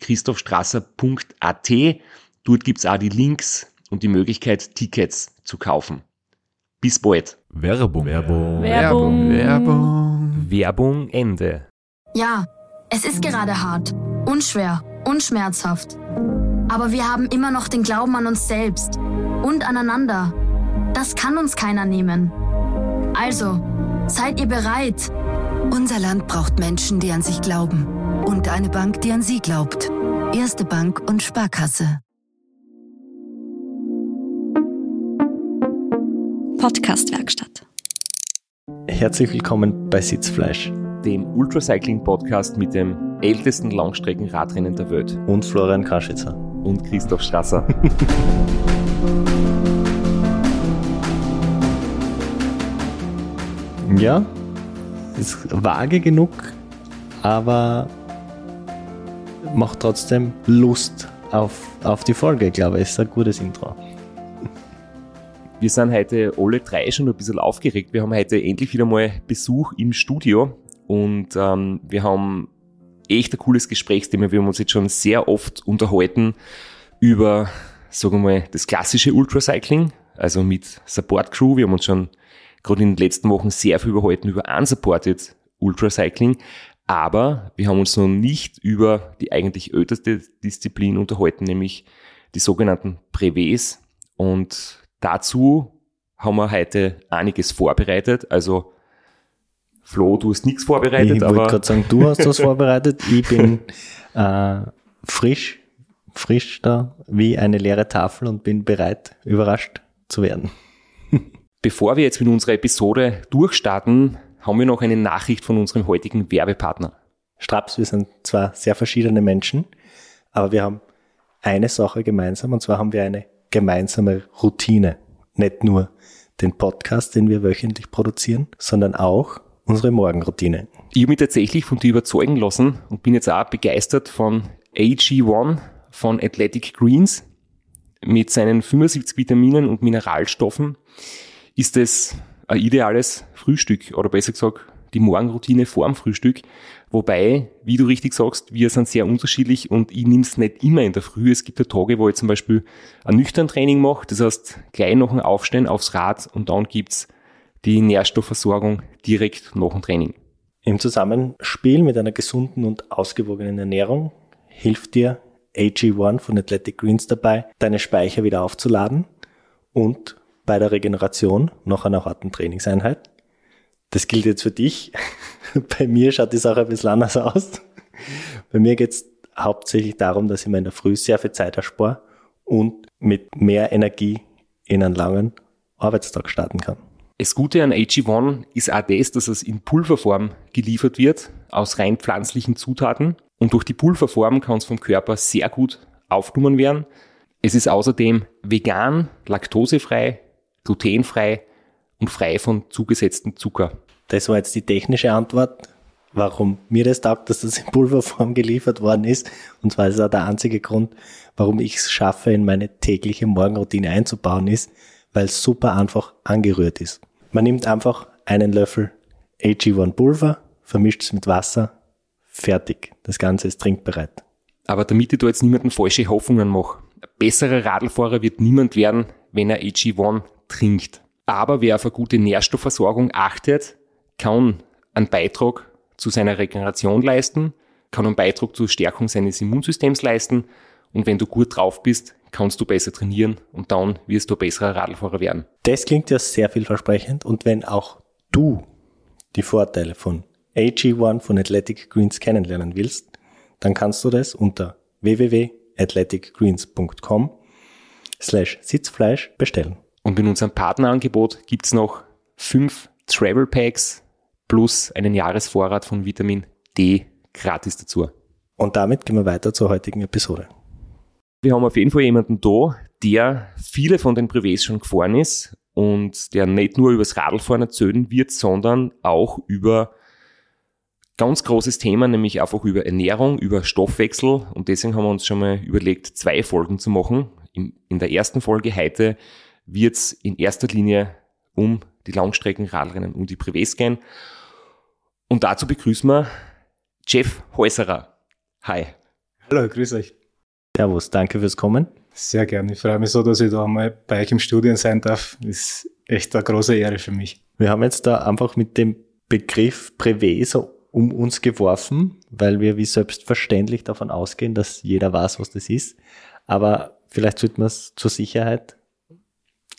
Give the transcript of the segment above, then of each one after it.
www.christophstrasser.at. Dort gibt's auch die Links und die Möglichkeit, Tickets zu kaufen. Bis bald. Werbung. Werbung. Werbung. Werbung. Werbung Ende. Ja, es ist gerade hart, unschwer und schmerzhaft. Aber wir haben immer noch den Glauben an uns selbst und aneinander. Das kann uns keiner nehmen. Also, seid ihr bereit? Unser Land braucht Menschen, die an sich glauben. Und eine Bank, die an sie glaubt. Erste Bank und Sparkasse. Podcastwerkstatt. Herzlich willkommen bei Sitzfleisch Dem Ultracycling-Podcast mit dem ältesten Langstreckenradrennen der Welt. und Florian Kraschitzer. Und Christoph Strasser. Ja, ist vage genug, aber macht trotzdem Lust auf, auf die Folge, glaube ich. Ist ein gutes Intro. Wir sind heute alle drei schon ein bisschen aufgeregt. Wir haben heute endlich wieder mal Besuch im Studio und ähm, wir haben echt ein cooles Gesprächsthema. Wir haben uns jetzt schon sehr oft unterhalten über, sagen wir mal, das klassische Ultracycling, also mit Support Crew. Wir haben uns schon gerade in den letzten Wochen sehr viel überhalten über unsupported Ultracycling, aber wir haben uns noch nicht über die eigentlich älteste Disziplin unterhalten, nämlich die sogenannten Brevets. Und dazu haben wir heute einiges vorbereitet. Also Flo, du hast nichts vorbereitet, ich wollte gerade sagen, du hast was vorbereitet. Ich bin äh, frisch, frisch da wie eine leere Tafel und bin bereit, überrascht zu werden. bevor wir jetzt mit unserer Episode durchstarten, haben wir noch eine Nachricht von unserem heutigen Werbepartner. Straps, wir sind zwar sehr verschiedene Menschen, aber wir haben eine Sache gemeinsam und zwar haben wir eine gemeinsame Routine. Nicht nur den Podcast, den wir wöchentlich produzieren, sondern auch unsere Morgenroutine. Ich habe mich tatsächlich von dir überzeugen lassen und bin jetzt auch begeistert von AG1 von Athletic Greens. Mit seinen 75 Vitaminen und Mineralstoffen ist es ein ideales Frühstück oder besser gesagt die Morgenroutine vorm Frühstück. Wobei, wie du richtig sagst, wir sind sehr unterschiedlich und ich nehme es nicht immer in der Früh. Es gibt ja Tage, wo ich zum Beispiel ein nüchtern Training mache. Das heißt, gleich nach dem Aufstehen aufs Rad und dann gibt's die Nährstoffversorgung direkt nach dem Training. Im Zusammenspiel mit einer gesunden und ausgewogenen Ernährung hilft dir AG1 von Athletic Greens dabei, deine Speicher wieder aufzuladen und bei der Regeneration nach einer harten Trainingseinheit. Das gilt jetzt für dich. Bei mir schaut die Sache ein bisschen anders aus. Bei mir geht es hauptsächlich darum, dass ich mir in der Früh sehr viel Zeit erspare und mit mehr Energie in einen langen Arbeitstag starten kann. Das Gute an AG1 ist auch das, dass es in Pulverform geliefert wird, aus rein pflanzlichen Zutaten. Und durch die Pulverform kann es vom Körper sehr gut aufgenommen werden. Es ist außerdem vegan, laktosefrei, glutenfrei und frei von zugesetztem Zucker. Das war jetzt die technische Antwort, warum mir das taugt, dass das in Pulverform geliefert worden ist. Und zwar ist es auch der einzige Grund, warum ich es schaffe, in meine tägliche Morgenroutine einzubauen, ist, weil es super einfach angerührt ist. Man nimmt einfach einen Löffel AG1 Pulver, vermischt es mit Wasser, fertig. Das Ganze ist trinkbereit. Aber damit ich da jetzt niemanden falsche Hoffnungen mache, ein besserer Radlfahrer wird niemand werden, wenn er AG1 trinkt. Aber wer auf eine gute Nährstoffversorgung achtet, kann einen Beitrag zu seiner Regeneration leisten, kann einen Beitrag zur Stärkung seines Immunsystems leisten Und wenn du gut drauf bist, kannst du besser trainieren und dann wirst du ein besserer Radlfahrer werden. Das klingt ja sehr vielversprechend und wenn auch du die Vorteile von AG1 von Athletic Greens kennenlernen willst, dann kannst du das unter www.athleticgreens.com slash Sitzfleisch bestellen. Und in unserem Partnerangebot gibt's noch fünf Travel Packs plus einen Jahresvorrat von Vitamin D gratis dazu. Und damit gehen wir weiter zur heutigen Episode. Wir haben auf jeden Fall jemanden da, der viele von den Privés schon gefahren ist und der nicht nur übers Radlfahren erzählen wird, sondern auch über ganz großes Thema, nämlich einfach über Ernährung, über Stoffwechsel. Und deswegen haben wir uns schon mal überlegt, zwei Folgen zu machen. In der ersten Folge heute wird es in erster Linie um die Langstreckenradrennen, um die Privés gehen. Und dazu begrüßen wir Jeff Häuserer. Hi. Hallo, grüß euch. Servus, danke fürs Kommen. Sehr gerne. Ich freue mich so, dass ich da mal bei euch im Studium sein darf. Ist echt eine große Ehre für mich. Wir haben jetzt da einfach mit dem Begriff Privé so um uns geworfen, weil wir wie selbstverständlich davon ausgehen, dass jeder weiß, was das ist. Aber vielleicht sollte man es zur Sicherheit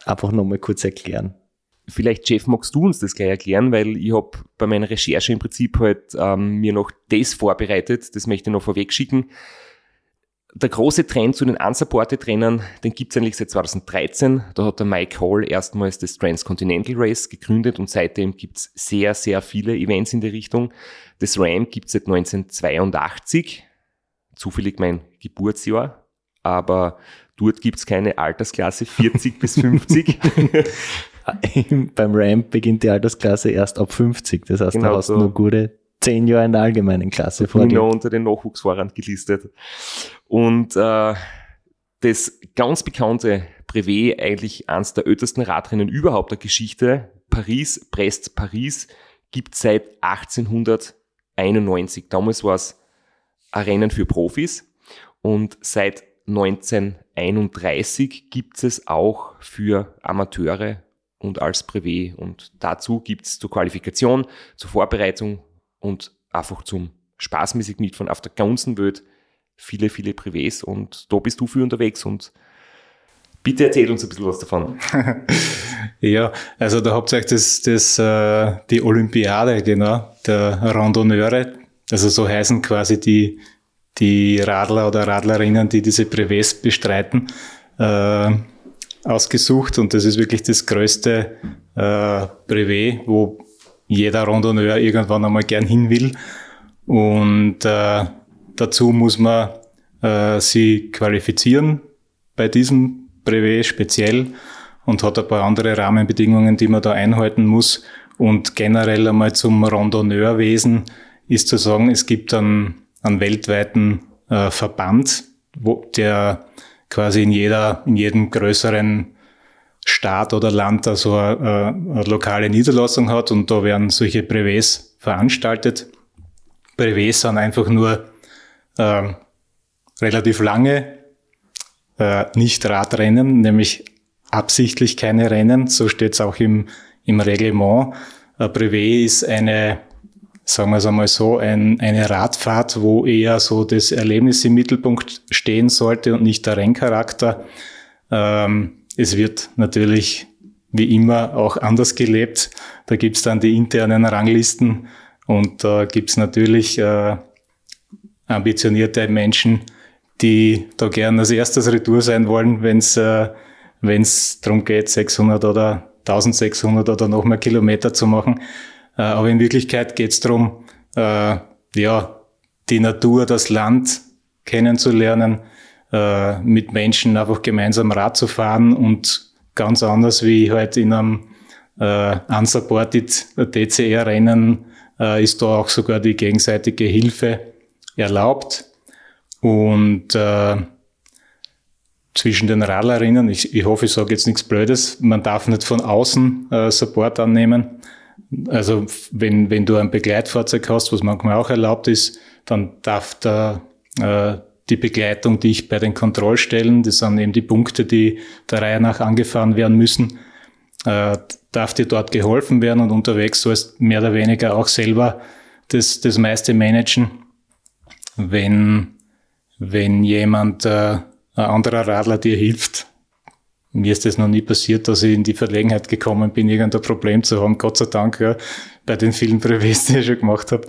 einfach nochmal kurz erklären. Vielleicht, Jeff, magst du uns das gleich erklären, weil ich habe bei meiner Recherche im Prinzip halt ähm, mir noch das vorbereitet, das möchte ich noch vorweg schicken. Der große Trend zu den unsupported Rennern, den gibt es eigentlich seit 2013. Da hat der Mike Hall erstmals das Transcontinental Race gegründet und seitdem gibt es sehr, sehr viele Events in der Richtung. Das RAM gibt es seit 1982, zufällig mein Geburtsjahr, aber dort gibt es keine Altersklasse 40 bis 50. Beim Ramp beginnt die Altersklasse erst ab 50. Das heißt, genau, du hast so. nur gute zehn Jahre in der allgemeinen Klasse vor dir. unter den Nachwuchsfahrern gelistet. Und äh, das ganz bekannte Brevet, eigentlich eines der ältesten Radrennen überhaupt der Geschichte, Paris, Brest, Paris, gibt seit 1891. Damals war es ein Rennen für Profis und seit 1931 gibt es auch für Amateure und als Brevet. Und dazu gibt es zur Qualifikation, zur Vorbereitung und einfach zum spaßmäßig mitfahren auf der ganzen Welt viele, viele Privés und da bist du viel unterwegs und bitte erzähl uns ein bisschen was davon. ja, also da habt ihr euch das, das, äh, die Olympiade, genau, der Randonneure, also so heißen quasi die, die Radler oder Radlerinnen, die diese Privés bestreiten, äh, ausgesucht und das ist wirklich das größte äh, Brevet, wo jeder Randonneur irgendwann einmal gern hin will. Und äh, dazu muss man äh, sie qualifizieren bei diesem Brevet speziell und hat ein paar andere Rahmenbedingungen, die man da einhalten muss. Und generell einmal zum Randonneurwesen ist zu sagen, es gibt einen, einen weltweiten äh, Verband, wo, der quasi in jeder, in jedem größeren Staat oder Land also eine, eine lokale Niederlassung hat und da werden solche Brevets veranstaltet. Brevets sind einfach nur äh, relativ lange äh, nicht Radrennen, nämlich absichtlich keine Rennen. So steht es auch im, im Reglement. Ein Brevet ist eine, sagen wir es einmal so, ein, eine Radfahrt, wo eher so das Erlebnis im Mittelpunkt stehen sollte und nicht der Renncharakter. Ähm, es wird natürlich wie immer auch anders gelebt. Da gibt's dann die internen Ranglisten und da gibt's natürlich äh, ambitionierte Menschen, die da gern als erstes Retour sein wollen, wenn es äh, wenn's darum geht, 600 oder 1600 oder noch mehr Kilometer zu machen. Äh, aber in Wirklichkeit geht's darum, äh, ja, die Natur, das Land kennenzulernen, äh, mit Menschen einfach gemeinsam Rad zu fahren und ganz anders wie halt in einem äh, unsupported DCR-Rennen äh, ist da auch sogar die gegenseitige Hilfe erlaubt. Und äh, zwischen den Radlerinnen, ich, ich hoffe, ich sage jetzt nichts Blödes, man darf nicht von außen äh, Support annehmen. Also wenn, wenn du ein Begleitfahrzeug hast, was manchmal auch erlaubt ist, dann darf der, äh, die Begleitung, die ich bei den Kontrollstellen, das sind eben die Punkte, die der Reihe nach angefahren werden müssen, äh, darf dir dort geholfen werden und unterwegs sollst mehr oder weniger auch selber das, das meiste managen. Wenn, wenn jemand, äh, ein anderer Radler dir hilft. Mir ist das noch nie passiert, dass ich in die Verlegenheit gekommen bin, irgendein Problem zu haben. Gott sei Dank, ja, bei den vielen Privés, die ich schon gemacht habe.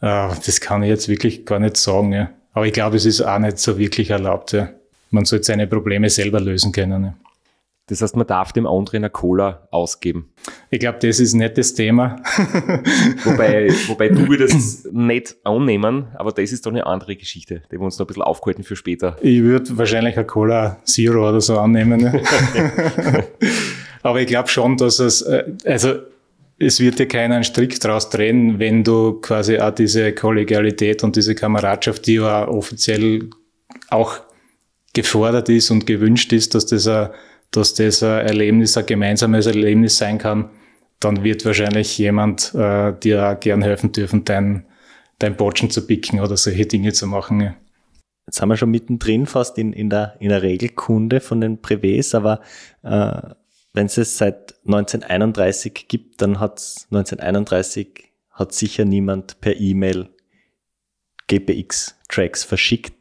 Äh, das kann ich jetzt wirklich gar nicht sagen. Ja. Aber ich glaube, es ist auch nicht so wirklich erlaubt. Ja. Man sollte seine Probleme selber lösen können. Ja. Das heißt, man darf dem anderen eine Cola ausgeben. Ich glaube, das ist nicht das Thema. wobei, wobei du würdest nicht annehmen, aber das ist doch eine andere Geschichte, die wir uns noch ein bisschen aufhalten für später. Ich würde wahrscheinlich eine Cola Zero oder so annehmen. Ne? aber ich glaube schon, dass es, äh, also es wird dir keiner einen Strick draus drehen, wenn du quasi auch diese Kollegialität und diese Kameradschaft, die ja offiziell auch gefordert ist und gewünscht ist, dass das ein dass das ein Erlebnis, ein gemeinsames Erlebnis sein kann, dann wird wahrscheinlich jemand äh, dir auch gern helfen dürfen, dein, dein Botschen zu picken oder solche Dinge zu machen. Ja. Jetzt sind wir schon mittendrin fast in, in, der, in der Regelkunde von den Privés, aber äh, wenn es es seit 1931 gibt, dann hat es 1931 hat sicher niemand per E-Mail GPX-Tracks verschickt.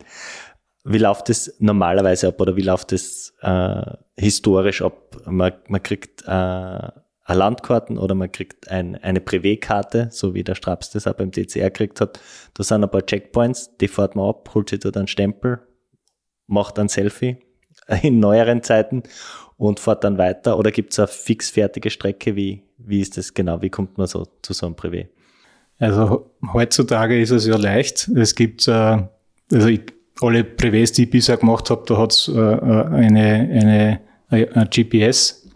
Wie läuft das normalerweise ab oder wie läuft das äh, historisch ab? Man, man kriegt äh, Landkarten oder man kriegt ein, eine Privé-Karte, so wie der Straps das auch beim DCR gekriegt hat. Da sind ein paar Checkpoints, die fährt man ab, holt sich dort einen Stempel, macht ein Selfie in neueren Zeiten und fährt dann weiter. Oder gibt es eine fixfertige Strecke? Wie, wie ist das genau? Wie kommt man so zu so einem Privé? Also heutzutage ist es ja leicht. Es gibt, äh, also ich, alle Privés, die ich bisher gemacht habe, da hat es äh, äh, eine, eine, eine GPS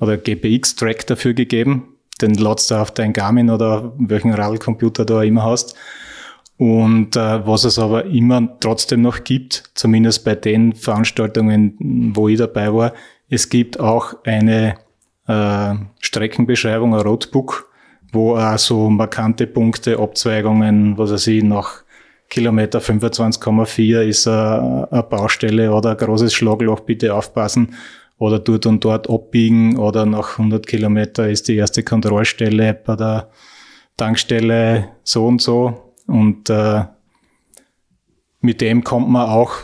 oder GPX-Track dafür gegeben. Den ladst du auf dein Garmin oder welchen Radlcomputer du auch immer hast. Und äh, was es aber immer trotzdem noch gibt, zumindest bei den Veranstaltungen, wo ich dabei war, es gibt auch eine äh, Streckenbeschreibung, ein Roadbook, wo auch so markante Punkte, Abzweigungen, was weiß ich, nach Kilometer 25,4 ist eine, Baustelle oder ein großes Schlagloch, bitte aufpassen. Oder dort und dort abbiegen oder nach 100 Kilometer ist die erste Kontrollstelle bei der Tankstelle so und so. Und äh, mit dem kommt man auch,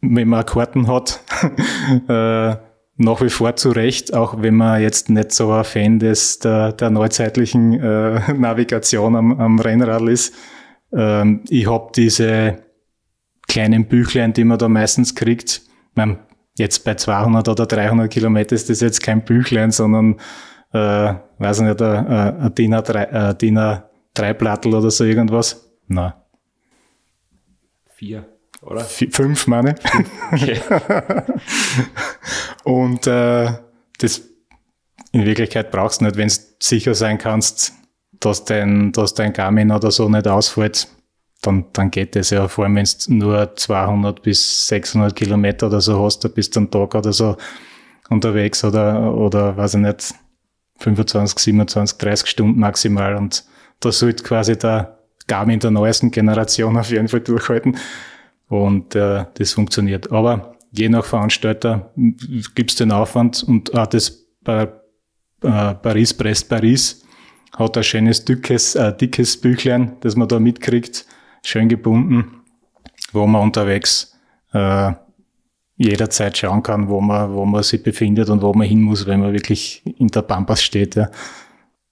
wenn man Karten hat, äh, nach wie vor zurecht, auch wenn man jetzt nicht so ein Fan des, der, der neuzeitlichen äh, Navigation am, am Rennrad ist. Ähm, ich habe diese kleinen Büchlein, die man da meistens kriegt. Man, jetzt bei 200 oder 300 Kilometer ist das jetzt kein Büchlein, sondern, äh, weiß ich nicht, ein, ein DIN A3, DIN A3 Plattel oder so irgendwas. Nein. Vier, oder? V fünf, meine. Okay. Und äh, das in Wirklichkeit brauchst du nicht, wenn du sicher sein kannst, dass dein, dass dein Garmin oder so nicht ausfällt, dann, dann geht das ja. Vor allem, wenn du nur 200 bis 600 Kilometer oder so hast, da bist du am Tag oder so unterwegs oder, oder weiß ich nicht, 25, 27, 30 Stunden maximal und da sollte quasi der Garmin der neuesten Generation auf jeden Fall durchhalten und äh, das funktioniert. Aber je nach Veranstalter gibt's den Aufwand und auch das äh, Paris-Brest-Paris hat ein schönes dickes, äh, dickes Büchlein, das man da mitkriegt, schön gebunden, wo man unterwegs äh, jederzeit schauen kann, wo man, wo man sich befindet und wo man hin muss, wenn man wirklich in der Pampas steht. Ja.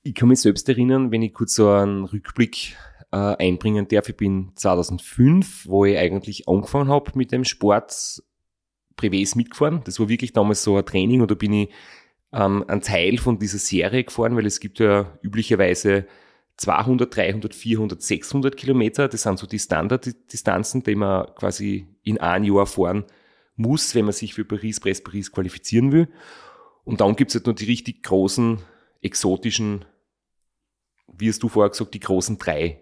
Ich kann mich selbst erinnern, wenn ich kurz so einen Rückblick äh, einbringen darf. Ich bin 2005, wo ich eigentlich angefangen habe mit dem Sport, Privés mitgefahren. Das war wirklich damals so ein Training und da bin ich ähm, ein Teil von dieser Serie gefahren, weil es gibt ja üblicherweise 200, 300, 400, 600 Kilometer. Das sind so die Standarddistanzen, die man quasi in einem Jahr fahren muss, wenn man sich für Paris, Brest, Paris qualifizieren will. Und dann gibt es halt nur die richtig großen, exotischen, wie hast du vorher gesagt, die großen drei.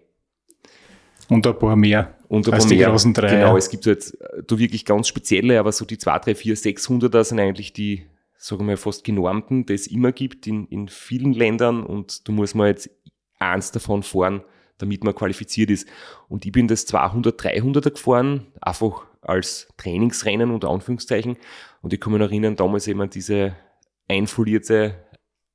Und ein paar mehr. Und ein paar mehr. die großen drei. Genau, es gibt halt du wirklich ganz spezielle, aber so die 2, 3, 4, 600er sind eigentlich die sagen wir fast genormten, das immer gibt in, in vielen Ländern und du musst mal jetzt eins davon fahren, damit man qualifiziert ist. Und ich bin das 200, 300er gefahren, einfach als Trainingsrennen unter Anführungszeichen. Und ich kann mich erinnern, damals eben diese einfolierte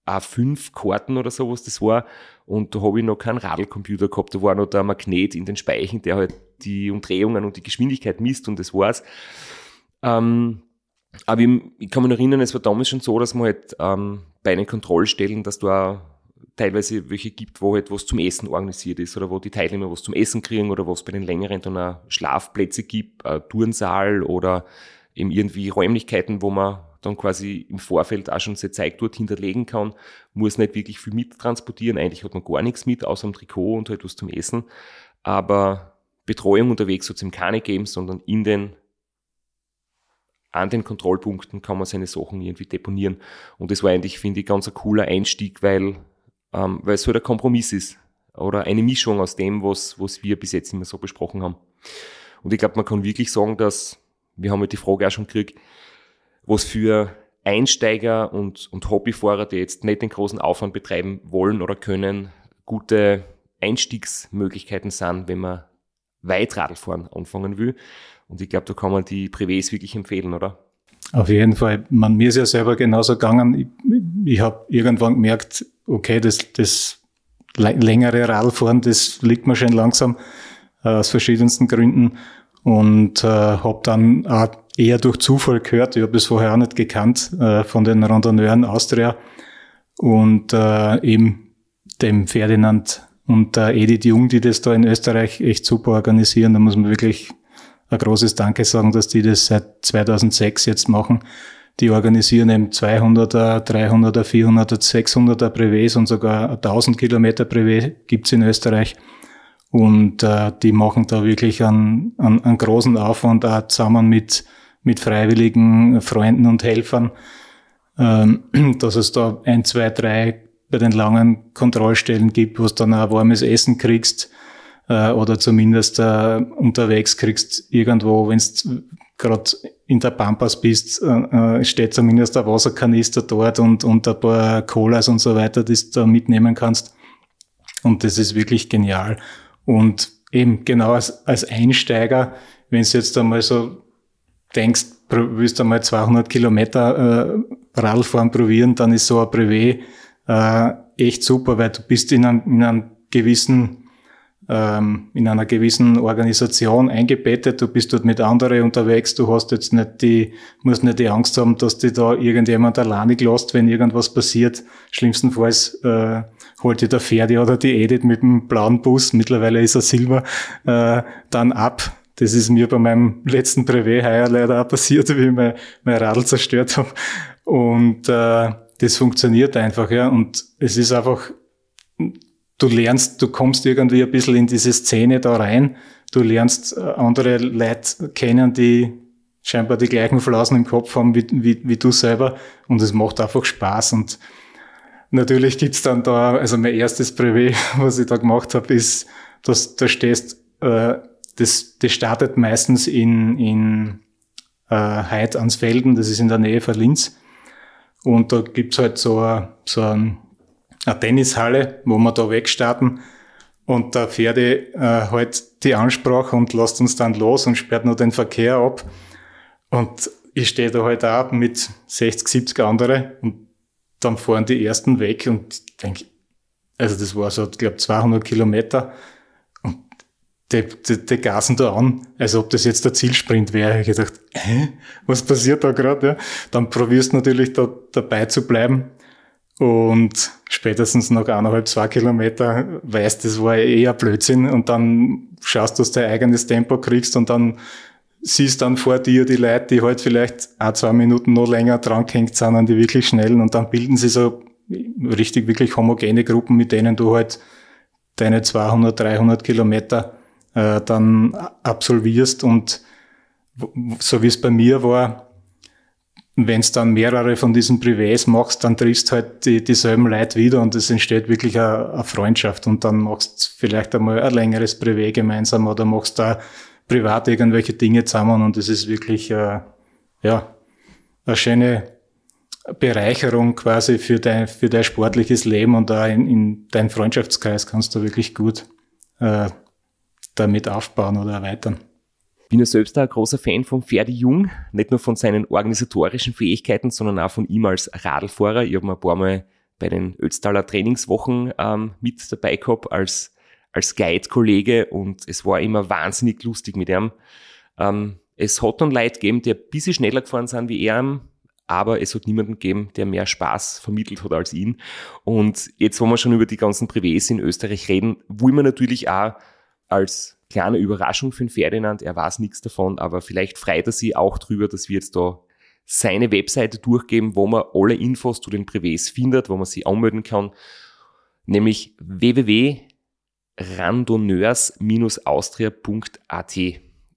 A5-Karten oder so, was das war. Und da habe ich noch keinen Radlcomputer gehabt. Da war noch der Magnet in den Speichen, der halt die Umdrehungen und die Geschwindigkeit misst und das war's. Ähm, aber ich, ich, kann mich noch erinnern, es war damals schon so, dass man halt ähm, bei den Kontrollstellen, dass da teilweise welche gibt, wo halt was zum Essen organisiert ist oder wo die Teilnehmer was zum Essen kriegen oder wo es bei den längeren dann auch Schlafplätze gibt, Turnsaal oder eben irgendwie Räumlichkeiten, wo man dann quasi im Vorfeld auch schon seine Zeit dort hinterlegen kann, muss nicht wirklich viel mittransportieren. Eigentlich hat man gar nichts mit, außer dem Trikot und halt was zum Essen. Aber Betreuung unterwegs soll es ihm keine geben, sondern in den an den Kontrollpunkten kann man seine Sachen irgendwie deponieren. Und das war eigentlich, finde ich, ganz ein cooler Einstieg, weil, ähm, weil es halt ein Kompromiss ist. Oder eine Mischung aus dem, was, was wir bis jetzt immer so besprochen haben. Und ich glaube, man kann wirklich sagen, dass, wir haben ja die Frage auch schon gekriegt, was für Einsteiger und, und Hobbyfahrer, die jetzt nicht den großen Aufwand betreiben wollen oder können, gute Einstiegsmöglichkeiten sind, wenn man Weitradfahren anfangen will. Und ich glaube, da kann man die Privés wirklich empfehlen, oder? Auf jeden Fall. Man, mir ist ja selber genauso gegangen. Ich, ich habe irgendwann gemerkt, okay, das, das längere Radfahren, das liegt mir schon langsam äh, aus verschiedensten Gründen und äh, habe dann auch eher durch Zufall gehört, ich habe das vorher auch nicht gekannt, äh, von den Randonneuren Austria und äh, eben dem Ferdinand und der Edith Jung, die das da in Österreich echt super organisieren. Da muss man wirklich ein großes Danke sagen, dass die das seit 2006 jetzt machen. Die organisieren eben 200er, 300er, 400er, 600er Brevets und sogar 1000 Kilometer Brevet gibt's in Österreich. Und äh, die machen da wirklich einen, einen, einen großen Aufwand auch zusammen mit, mit freiwilligen Freunden und Helfern, ähm, dass es da ein, zwei, drei bei den langen Kontrollstellen gibt, wo es dann auch warmes Essen kriegst äh, oder zumindest äh, unterwegs kriegst irgendwo, wenn du gerade in der Pampas bist, äh, äh, steht zumindest ein Wasserkanister dort und, und ein paar Colas und so weiter, die du da mitnehmen kannst. Und das ist wirklich genial. Und eben genau als, als Einsteiger, wenn du jetzt einmal so denkst, willst du einmal 200 Kilometer äh, Radfahren probieren, dann ist so ein Brevet äh, echt super, weil du bist in einem, in einem gewissen ähm, in einer gewissen Organisation eingebettet, du bist dort mit anderen unterwegs, du hast jetzt nicht die, musst nicht die Angst haben, dass dir da irgendjemand alleine lässt, wenn irgendwas passiert. Schlimmstenfalls äh, holt dir der Ferdi oder die Edith mit dem blauen Bus, mittlerweile ist er Silber, äh, dann ab. Das ist mir bei meinem letzten Brevet heuer leider auch passiert, wie ich mein, mein Radl zerstört habe. Und äh, das funktioniert einfach, ja. Und es ist einfach du lernst, du kommst irgendwie ein bisschen in diese Szene da rein. Du lernst äh, andere Leute kennen, die scheinbar die gleichen Flausen im Kopf haben wie, wie, wie du selber. Und es macht einfach Spaß. Und natürlich gibt's dann da, also mein erstes Brevet, was ich da gemacht habe, ist, dass da stehst, äh, das, das startet meistens in, in äh, Heid ans Felden, das ist in der Nähe von Linz. Und da gibt's halt so, so ein eine Tennishalle, wo wir da wegstarten. Und der Pferde äh, halt die Ansprache und lässt uns dann los und sperrt nur den Verkehr ab. Und ich stehe da halt auch mit 60, 70 andere und dann fahren die ersten weg und denke, also das war so, glaube 200 Kilometer und die, die, die gasen da an, als ob das jetzt der Zielsprint wäre. Ich gedacht, hä, was passiert da gerade? Ja? Dann probierst du natürlich da dabei zu bleiben und spätestens nach eineinhalb, zwei Kilometer weißt, das war eher Blödsinn. Und dann schaust, dass du dein eigenes Tempo kriegst und dann siehst dann vor dir die Leute, die halt vielleicht auch zwei Minuten noch länger dran gehängt sind an die wirklich schnellen. Und dann bilden sie so richtig wirklich homogene Gruppen, mit denen du halt deine 200, 300 Kilometer äh, dann absolvierst. Und so wie es bei mir war, wenn es dann mehrere von diesen Privés machst, dann triffst halt die, dieselben Leute wieder und es entsteht wirklich eine, Freundschaft. Und dann machst vielleicht einmal ein längeres Privé gemeinsam oder machst da privat irgendwelche Dinge zusammen und es ist wirklich äh, ja eine schöne Bereicherung quasi für dein, für dein sportliches Leben und da in, in deinen Freundschaftskreis kannst du wirklich gut äh, damit aufbauen oder erweitern bin ja selbst ein großer Fan von Ferdi Jung, nicht nur von seinen organisatorischen Fähigkeiten, sondern auch von ihm als Radlfahrer. Ich habe ein paar Mal bei den Ötztaler Trainingswochen ähm, mit dabei gehabt als als Guide-Kollege und es war immer wahnsinnig lustig mit ihm. Ähm, es hat dann Leute gegeben, die ein bisschen schneller gefahren sind wie er, aber es hat niemanden gegeben, der mehr Spaß vermittelt hat als ihn. Und jetzt, wo wir schon über die ganzen Privés in Österreich reden, wollen wir natürlich auch als kleine Überraschung für den Ferdinand, er weiß nichts davon, aber vielleicht freut er sich auch drüber, dass wir jetzt da seine Webseite durchgeben, wo man alle Infos zu den Privés findet, wo man sich anmelden kann, nämlich www.randonneurs-austria.at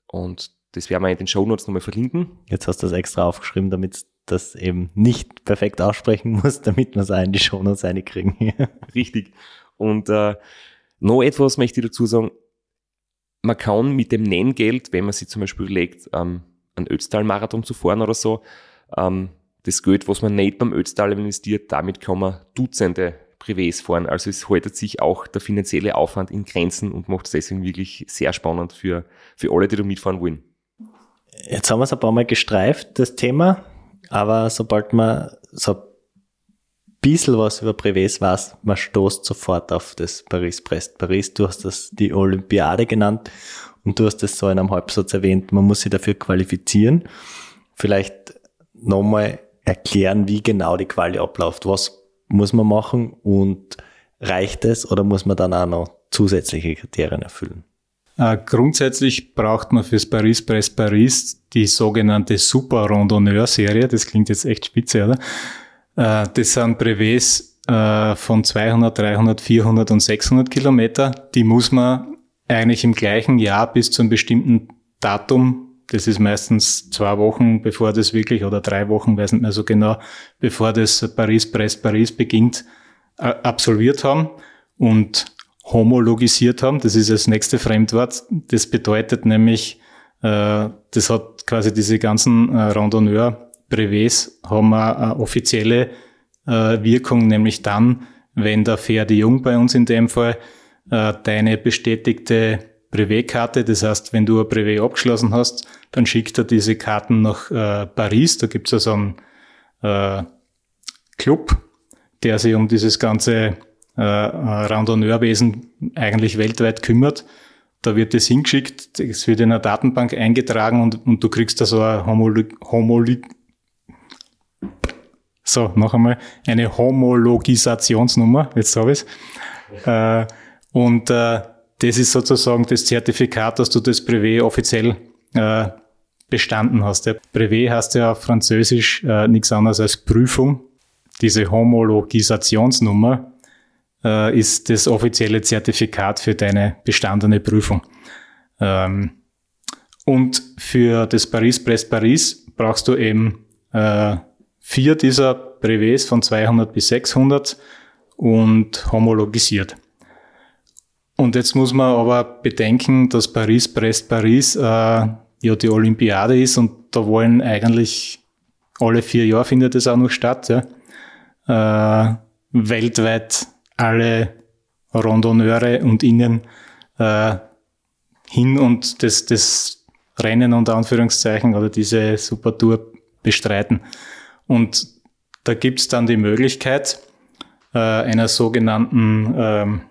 und das werden wir in den Show Notes nochmal verlinken. Jetzt hast du das extra aufgeschrieben, damit das eben nicht perfekt aussprechen muss, damit wir es auch in die Show Notes reinkriegen. Richtig. Und äh, noch etwas möchte ich dazu sagen. Man kann mit dem Nenngeld, wenn man sich zum Beispiel überlegt, ähm, einen Ötztal-Marathon zu fahren oder so, ähm, das Geld, was man nicht beim Ötztal investiert, damit kann man Dutzende Privés fahren. Also es haltet sich auch der finanzielle Aufwand in Grenzen und macht es deswegen wirklich sehr spannend für, für alle, die da mitfahren wollen. Jetzt haben wir es ein paar Mal gestreift, das Thema, aber sobald man so bisschen was über Privés weiß, man stoßt sofort auf das Paris-Brest. Paris, du hast das die Olympiade genannt und du hast es so in einem Halbsatz erwähnt, man muss sich dafür qualifizieren. Vielleicht nochmal erklären, wie genau die Quali abläuft. Was muss man machen und reicht es oder muss man dann auch noch zusätzliche Kriterien erfüllen? Äh, grundsätzlich braucht man fürs Paris-Brest Paris die sogenannte Super Randonneur-Serie. Das klingt jetzt echt spitze, oder? Äh, das sind Brevets äh, von 200, 300, 400 und 600 Kilometer. Die muss man eigentlich im gleichen Jahr bis zu einem bestimmten Datum das ist meistens zwei Wochen, bevor das wirklich, oder drei Wochen, weiß nicht mehr so genau, bevor das Paris-Brest-Paris beginnt, absolviert haben. Und homologisiert haben. Das ist das nächste Fremdwort. Das bedeutet nämlich, äh, das hat quasi diese ganzen äh, Randonneur-Brevets haben eine, offizielle äh, Wirkung, nämlich dann, wenn der Pferde Jung bei uns in dem Fall äh, deine bestätigte Brevetkarte, das heißt, wenn du ein Brevet abgeschlossen hast, dann schickt er diese Karten nach äh, Paris. Da gibt es also einen Club, der sich um dieses ganze äh, Randonneurwesen eigentlich weltweit kümmert. Da wird es hingeschickt, es wird in einer Datenbank eingetragen und, und du kriegst da so eine Homolog Homolog so, noch einmal, eine Homologisationsnummer, jetzt habe ich es. Äh, und äh, das ist sozusagen das Zertifikat, dass du das Brevet offiziell äh, bestanden hast. Der Brevet heißt ja auf Französisch äh, nichts anderes als Prüfung. Diese Homologisationsnummer äh, ist das offizielle Zertifikat für deine bestandene Prüfung. Ähm, und für das Paris-Brest-Paris brauchst du eben äh, vier dieser Brevets von 200 bis 600 und homologisiert. Und jetzt muss man aber bedenken, dass Paris-Brest-Paris äh, ja die Olympiade ist und da wollen eigentlich alle vier Jahre findet es auch noch statt. Ja. Äh, weltweit alle Randonneure und Innen äh, hin und das, das Rennen unter Anführungszeichen oder diese Supertour bestreiten. Und da gibt's dann die Möglichkeit äh, einer sogenannten ähm,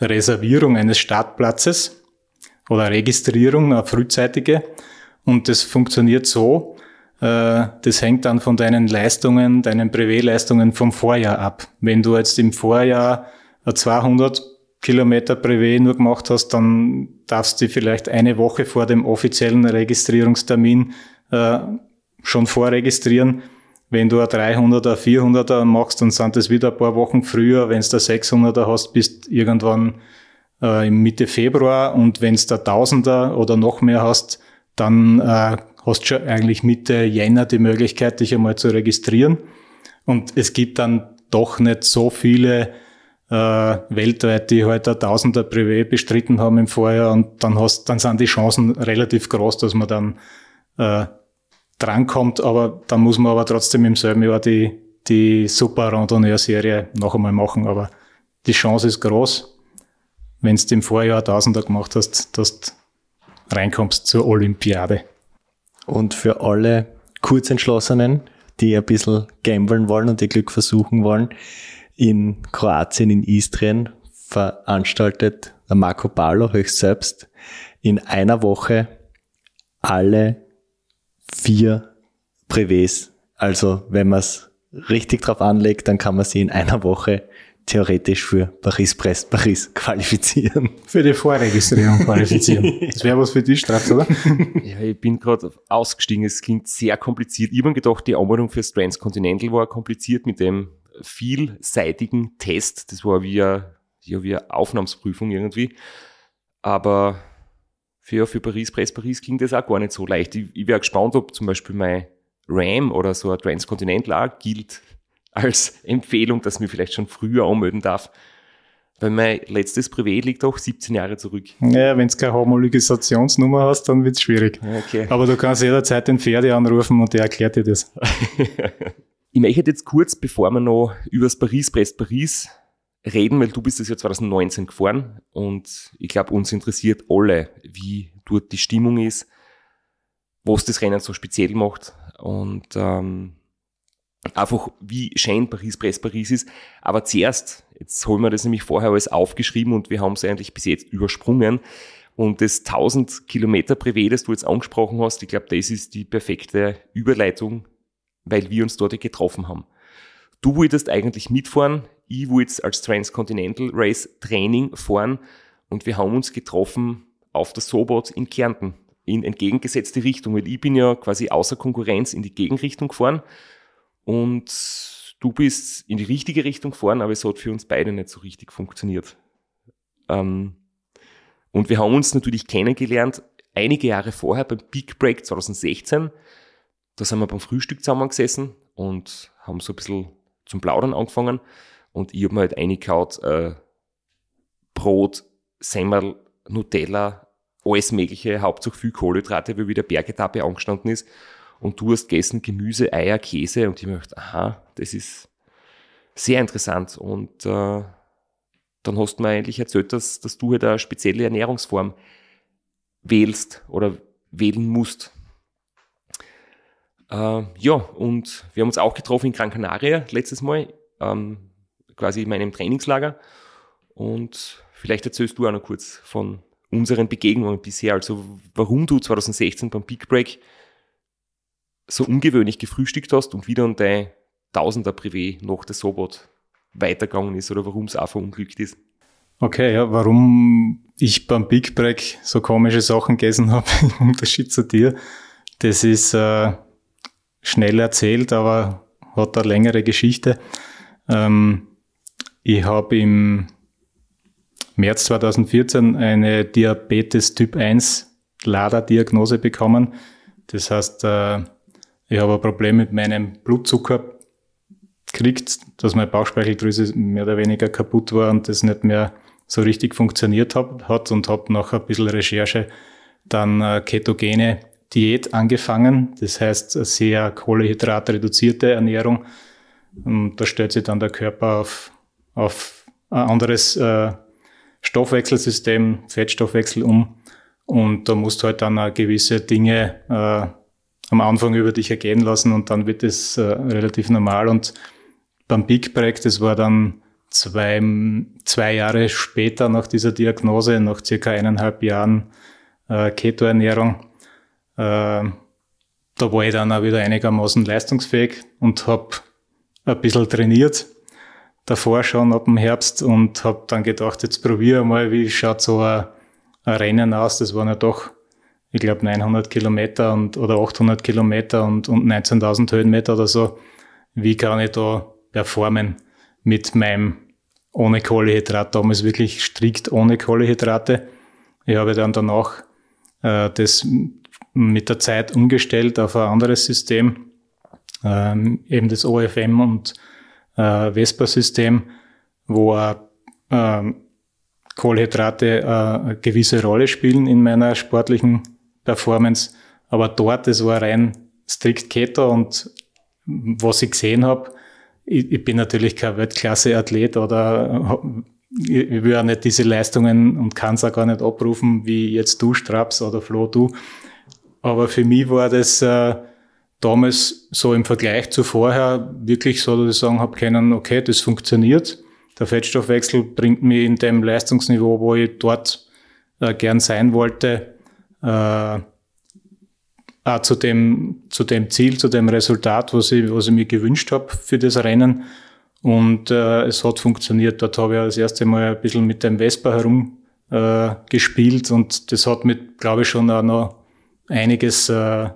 Reservierung eines Startplatzes oder Registrierung, eine frühzeitige. Und das funktioniert so, äh, das hängt dann von deinen Leistungen, deinen Privé-Leistungen vom Vorjahr ab. Wenn du jetzt im Vorjahr 200 Kilometer Privé nur gemacht hast, dann darfst du vielleicht eine Woche vor dem offiziellen Registrierungstermin äh, schon vorregistrieren. Wenn du ein 300er, 400er machst, dann sind das wieder ein paar Wochen früher. Wenn du der 600er hast, bist irgendwann äh, im Mitte Februar. Und wenn du der 1000er oder noch mehr hast, dann äh, hast schon eigentlich Mitte Jänner die Möglichkeit, dich einmal zu registrieren. Und es gibt dann doch nicht so viele äh, weltweit, die heute halt Tausender Privé bestritten haben im Vorjahr und dann hast, dann sind die Chancen relativ groß, dass man dann äh, drankommt, aber dann muss man aber trotzdem im selben Jahr die, die Super Randonneur-Serie noch einmal machen, aber die Chance ist groß, wenn du im Vorjahr Tausender gemacht hast, dass du reinkommst zur Olympiade. Und für alle Kurzentschlossenen, die ein bisschen gamblen wollen und ihr Glück versuchen wollen, in Kroatien, in Istrien, veranstaltet der Marco Palo höchst selbst in einer Woche alle vier Privés. Also wenn man es richtig drauf anlegt, dann kann man sie in einer Woche theoretisch für Paris-Brest Paris qualifizieren. Für die Vorregistrierung qualifizieren. das wäre was für dich, Strats, oder? Ja, ich bin gerade ausgestiegen. Es klingt sehr kompliziert. Ich habe mir gedacht, die Anmeldung fürs Transcontinental war kompliziert mit dem vielseitigen Test. Das war wie eine, ja, wie eine Aufnahmsprüfung irgendwie. Aber für, für Paris, Brest Paris ging das auch gar nicht so leicht. Ich, ich wäre gespannt, ob zum Beispiel mein RAM oder so ein Transcontinental auch gilt als Empfehlung, dass mir vielleicht schon früher anmelden darf. Weil mein letztes Privat liegt auch 17 Jahre zurück. Ja, wenn du keine Homologisationsnummer hast, dann wird es schwierig. Okay. Aber du kannst jederzeit den Pferde anrufen und der erklärt dir das. ich möchte jetzt kurz, bevor wir noch über das Paris-Brest-Paris reden, weil du bist das Jahr 2019 gefahren und ich glaube, uns interessiert alle, wie dort die Stimmung ist, was das Rennen so speziell macht und ähm, einfach wie schön Paris-Brest-Paris ist. Aber zuerst, jetzt holen wir das nämlich vorher alles aufgeschrieben und wir haben es eigentlich bis jetzt übersprungen. Und das 1000 Kilometer Privé, das du jetzt angesprochen hast, ich glaube, das ist die perfekte Überleitung, weil wir uns dort getroffen haben. Du wolltest eigentlich mitfahren, ich wollte als Transcontinental Race Training fahren und wir haben uns getroffen auf der Sobot in Kärnten in entgegengesetzte Richtung, weil ich bin ja quasi außer Konkurrenz in die Gegenrichtung gefahren und du bist in die richtige Richtung gefahren, aber es hat für uns beide nicht so richtig funktioniert. Ähm, und wir haben uns natürlich kennengelernt einige Jahre vorher beim Big Break 2016. Da sind wir beim Frühstück zusammengesessen und haben so ein bisschen zum Plaudern angefangen. Und ich habe mir halt eingekaut, äh, Brot, Semmel, Nutella, alles mögliche, hauptsächlich viel Kohlenhydrate, weil wieder Bergetappe angestanden ist und du hast gegessen Gemüse, Eier, Käse und ich mir gedacht, aha, das ist sehr interessant und äh, dann hast du mir eigentlich erzählt, dass, dass du halt eine spezielle Ernährungsform wählst oder wählen musst. Äh, ja, und wir haben uns auch getroffen in Gran Canaria letztes Mal, ähm, quasi in meinem Trainingslager. Und vielleicht erzählst du auch noch kurz von unseren Begegnungen bisher, also warum du 2016 beim Big Break so ungewöhnlich gefrühstückt hast und wieder an dein Tausender Privé nach der Sobot weitergegangen ist oder warum es auch verunglückt ist. Okay, ja, warum ich beim Big Break so komische Sachen gegessen habe, im Unterschied zu dir, das ist äh, schnell erzählt, aber hat eine längere Geschichte. Ähm, ich habe im März 2014 eine Diabetes Typ 1 LADA-Diagnose bekommen. Das heißt, äh, ich habe ein Problem mit meinem Blutzucker gekriegt, dass meine Bauchspeicheldrüse mehr oder weniger kaputt war und das nicht mehr so richtig funktioniert hat und habe nach ein bisschen Recherche dann eine ketogene Diät angefangen. Das heißt, sehr kohlenhydratreduzierte Ernährung. Und da stellt sich dann der Körper auf, auf ein anderes äh, Stoffwechselsystem, Fettstoffwechsel um. Und da musst du halt dann gewisse Dinge äh, am Anfang über dich ergehen lassen und dann wird es äh, relativ normal. Und beim Big Break, das war dann zwei, zwei Jahre später nach dieser Diagnose, nach circa eineinhalb Jahren äh, Keto-Ernährung, äh, da war ich dann auch wieder einigermaßen leistungsfähig und habe ein bisschen trainiert, davor schon ab dem Herbst und habe dann gedacht, jetzt probiere mal, wie schaut so ein, ein Rennen aus. Das waren ja doch ich glaube 900 Kilometer und, oder 800 Kilometer und, und 19.000 Höhenmeter oder so. Wie kann ich da performen mit meinem ohne Kohlehydrat, damals wirklich strikt ohne Kohlehydrate. Ich habe dann danach äh, das mit der Zeit umgestellt auf ein anderes System, ähm, eben das OFM und äh, Vespa-System, wo äh, Kohlenhydrate äh, eine gewisse Rolle spielen in meiner sportlichen Performance. Aber dort, das war rein strikt Keto und was ich gesehen habe, ich, ich bin natürlich kein Weltklasse-Athlet oder ich will auch nicht diese Leistungen und kann es auch gar nicht abrufen, wie jetzt du, Straps oder Flo, du. Aber für mich war das äh, damals so im Vergleich zu vorher wirklich so, dass ich sagen habe können, okay, das funktioniert. der Fettstoffwechsel bringt mich in dem Leistungsniveau, wo ich dort äh, gern sein wollte, äh, auch zu dem, zu dem Ziel, zu dem Resultat, was ich, was ich mir gewünscht habe für das Rennen. Und äh, es hat funktioniert. Dort habe ich das erste Mal ein bisschen mit dem Vespa herum äh, und das hat mir, glaube ich, schon auch noch einiges äh,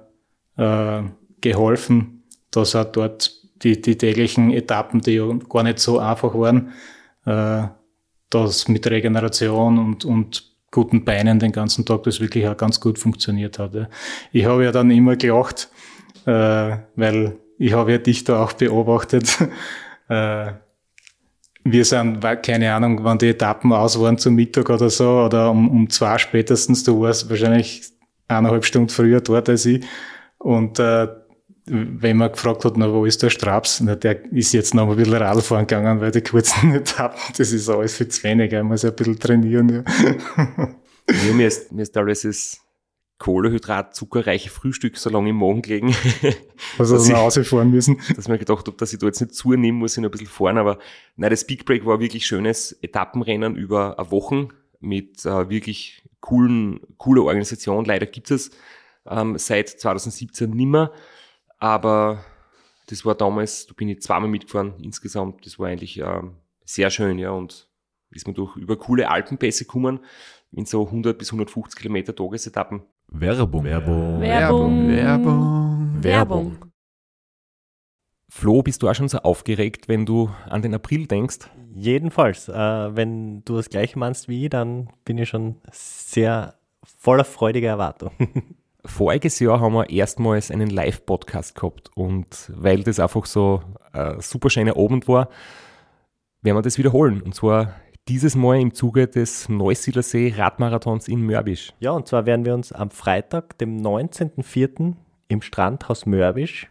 äh, geholfen, dass auch dort die, die täglichen Etappen, die ja gar nicht so einfach waren, äh, dass mit Regeneration und, und guten Beinen den ganzen Tag das wirklich auch ganz gut funktioniert hat. Ja. Ich habe ja dann immer gelacht, äh, weil ich habe ja dich da auch beobachtet. äh, wir sind, keine Ahnung, wann die Etappen aus waren zum Mittag oder so, oder um, um zwei spätestens, du warst wahrscheinlich eineinhalb Stunden früher dort als ich. Und äh, wenn man gefragt hat, na, wo ist der Straps? Na, der ist jetzt noch ein bisschen Radfahren gegangen, weil die kurzen Etappen, das ist alles viel zu wenig, er muss ja ein bisschen trainieren. Ja. ja mir, ist, mir ist alles das Kohlehydrat, zuckerreiche Frühstück so lange im Magen gelegen. Also, dass wir rausfahren müssen. Dass man gedacht habe, dass ich da jetzt nicht zunehmen muss, ich noch ein bisschen fahren, aber nein, das Big Break war wirklich schönes Etappenrennen über eine Woche mit äh, wirklich coolen, cooler Organisation. Leider gibt es ähm, seit 2017 nimmer. Aber das war damals, da bin ich zweimal mitgefahren insgesamt. Das war eigentlich ähm, sehr schön, ja. Und ist man durch über coole Alpenpässe gekommen, in so 100 bis 150 Kilometer Tagesetappen. Werbung. Werbung. Werbung. Werbung. Werbung. Flo, bist du auch schon so aufgeregt, wenn du an den April denkst? Jedenfalls. Äh, wenn du das gleiche meinst wie ich, dann bin ich schon sehr voller freudiger Erwartung. Voriges Jahr haben wir erstmals einen Live-Podcast gehabt und weil das einfach so ein super schöner Abend war, werden wir das wiederholen. Und zwar dieses Mal im Zuge des Neusiedlersee Radmarathons in Mörbisch. Ja, und zwar werden wir uns am Freitag, dem 19.04. im Strandhaus Mörbisch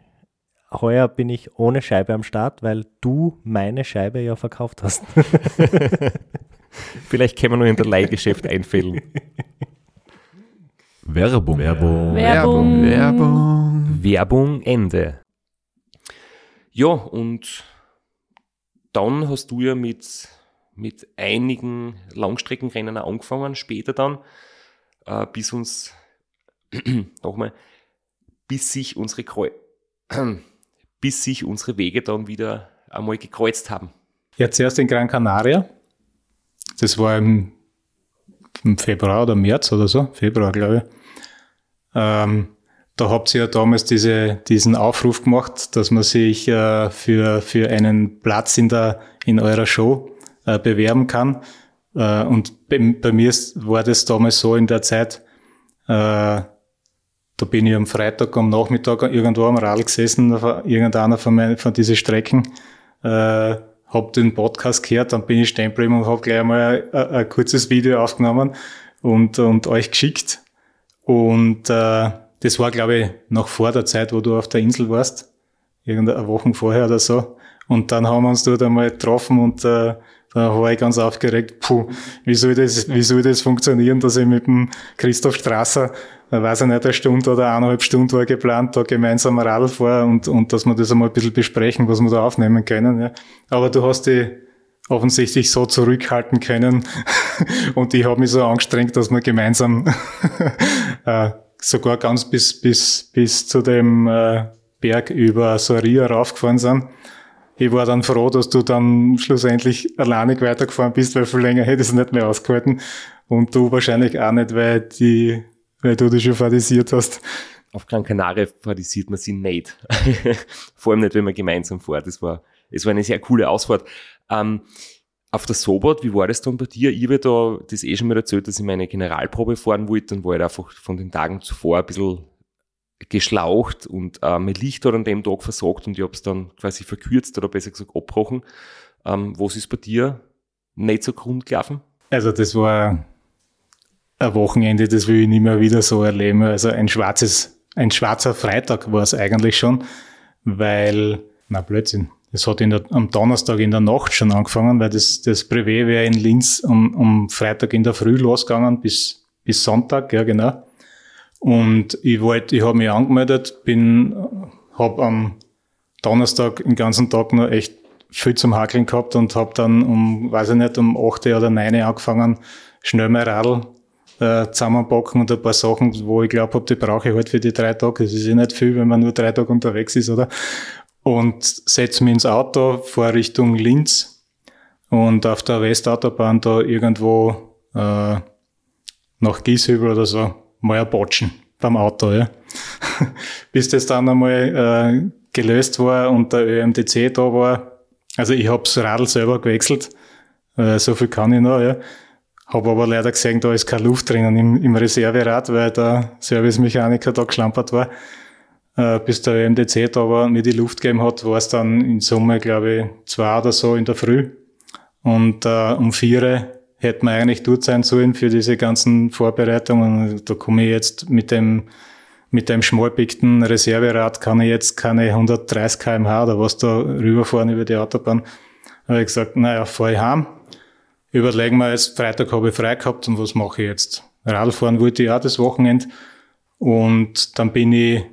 Heuer bin ich ohne Scheibe am Start, weil du meine Scheibe ja verkauft hast. Vielleicht können wir nur in der Leihgeschäft einfällen. Werbung. Werbung. Werbung. Werbung. Werbung Ende. Ja, und dann hast du ja mit, mit einigen Langstreckenrennen angefangen, später dann, äh, bis uns, nochmal, bis sich unsere Kreu bis sich unsere Wege dann wieder einmal gekreuzt haben. Ja, zuerst in Gran Canaria. Das war im, im Februar oder März oder so. Februar, glaube ich. Ähm, da habt ihr ja damals diese, diesen Aufruf gemacht, dass man sich äh, für, für einen Platz in, der, in eurer Show äh, bewerben kann. Äh, und bei, bei, mir war das damals so in der Zeit, äh, da bin ich am Freitag am Nachmittag irgendwo am Radl gesessen, auf irgendeiner von, meinen, von diesen Strecken, äh, hab den Podcast gehört, dann bin ich stehen geblieben und hab gleich einmal ein, ein, kurzes Video aufgenommen und, und euch geschickt. Und äh, das war, glaube ich, noch vor der Zeit, wo du auf der Insel warst, irgendeine Woche vorher oder so. Und dann haben wir uns dort einmal getroffen und äh, da war ich ganz aufgeregt, puh, wie soll das, wie soll das funktionieren, dass ich mit dem Christoph Strasser, da weiß ich nicht, eine Stunde oder eineinhalb Stunden war geplant, da gemeinsam Radl fahren und, und dass wir das einmal ein bisschen besprechen, was wir da aufnehmen können. Ja. Aber du hast dich offensichtlich so zurückhalten können und ich habe mich so angestrengt, dass wir gemeinsam äh, sogar ganz bis, bis, bis zu dem äh, Berg über Soria raufgefahren sind ich war dann froh, dass du dann schlussendlich alleinig weitergefahren bist, weil viel länger hätte ich es nicht mehr ausgehalten. Und du wahrscheinlich auch nicht, weil, die, weil du dich schon fadisiert hast. Auf Gran Canaria fadisiert man sie nicht. Vor allem nicht, wenn man gemeinsam fährt. Das war, war eine sehr coole Ausfahrt. Ähm, auf der Sobot, wie war das dann bei dir? Ich habe da das eh schon mal erzählt, dass ich meine Generalprobe fahren wollte und war halt einfach von den Tagen zuvor ein bisschen geschlaucht und äh, mein Licht an dem Tag versagt und ich habe es dann quasi verkürzt oder besser gesagt abgebrochen. Ähm, was ist bei dir nicht so Grund gelaufen? Also das war ein Wochenende, das will ich nicht mehr wieder so erleben. Also ein schwarzes, ein schwarzer Freitag war es eigentlich schon, weil, na Blödsinn, es hat der, am Donnerstag in der Nacht schon angefangen, weil das, das Privé wäre in Linz um, um Freitag in der Früh losgegangen bis, bis Sonntag, ja genau. Und ich wollte, ich habe mich angemeldet, bin, habe am Donnerstag den ganzen Tag noch echt viel zum Hakeln gehabt und habe dann um, weiß ich nicht, um 8 oder 9 angefangen, schnell mein Radl äh, zusammenpacken und ein paar Sachen, wo ich glaube, hab, die brauche ich halt für die drei Tage. Das ist ja nicht viel, wenn man nur drei Tage unterwegs ist, oder? Und setze mich ins Auto, fahre Richtung Linz und auf der Westautobahn da irgendwo äh, nach Gieshübel oder so mal ein Botschen beim Auto, ja. Bis das dann einmal äh, gelöst war und der ÖMTC da war. Also ich hab's Radl selber gewechselt, äh, so viel kann ich noch, ja. Hab aber leider gesehen, da ist keine Luft drinnen im, im Reserverad, weil der Servicemechaniker da geschlampert war. Äh, bis der ÖMTC da war und mir die Luft gegeben hat, war es dann in Summe, glaube ich, zwei oder so in der Früh. Und äh, um vier hätten wir eigentlich dort sein sollen für diese ganzen Vorbereitungen. Da komme ich jetzt mit dem, mit dem schmalpickten Reserverad kann ich jetzt keine 130 kmh oder was da rüberfahren über die Autobahn. Da habe ich gesagt, naja, fahre ich heim. Überlegen wir jetzt, Freitag habe ich frei gehabt und was mache ich jetzt? Radfahren wollte ich auch das Wochenende. Und dann bin ich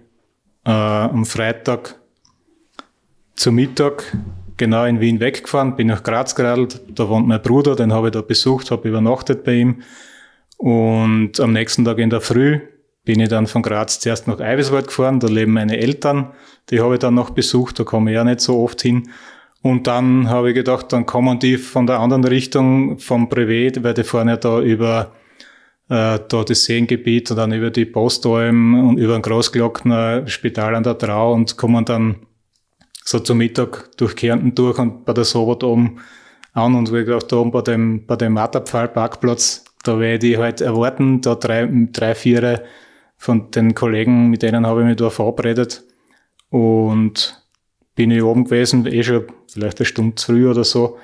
äh, am Freitag zu Mittag genau in Wien weggefahren, bin nach Graz geradelt, da wohnt mein Bruder, den habe ich da besucht, habe übernachtet bei ihm. Und am nächsten Tag in der Früh bin ich dann von Graz zuerst nach Eiweswald gefahren, da leben meine Eltern, die habe ich dann noch besucht, da komme ich ja nicht so oft hin. Und dann habe ich gedacht, dann kommen die von der anderen Richtung, vom Privat, weil die fahren ja da über äh, da das Seengebiet und dann über die Postalm und über den Großglockner Spital an der Trau und kommen dann so zum Mittag durch Kärnten durch und bei der Sobot oben an und wie gesagt, da oben bei dem, bei dem Matterpfahl-Parkplatz, da werde ich halt erwarten, da drei, drei, vier von den Kollegen, mit denen habe ich mich da verabredet. Und bin ich oben gewesen, eh schon vielleicht eine Stunde früh oder so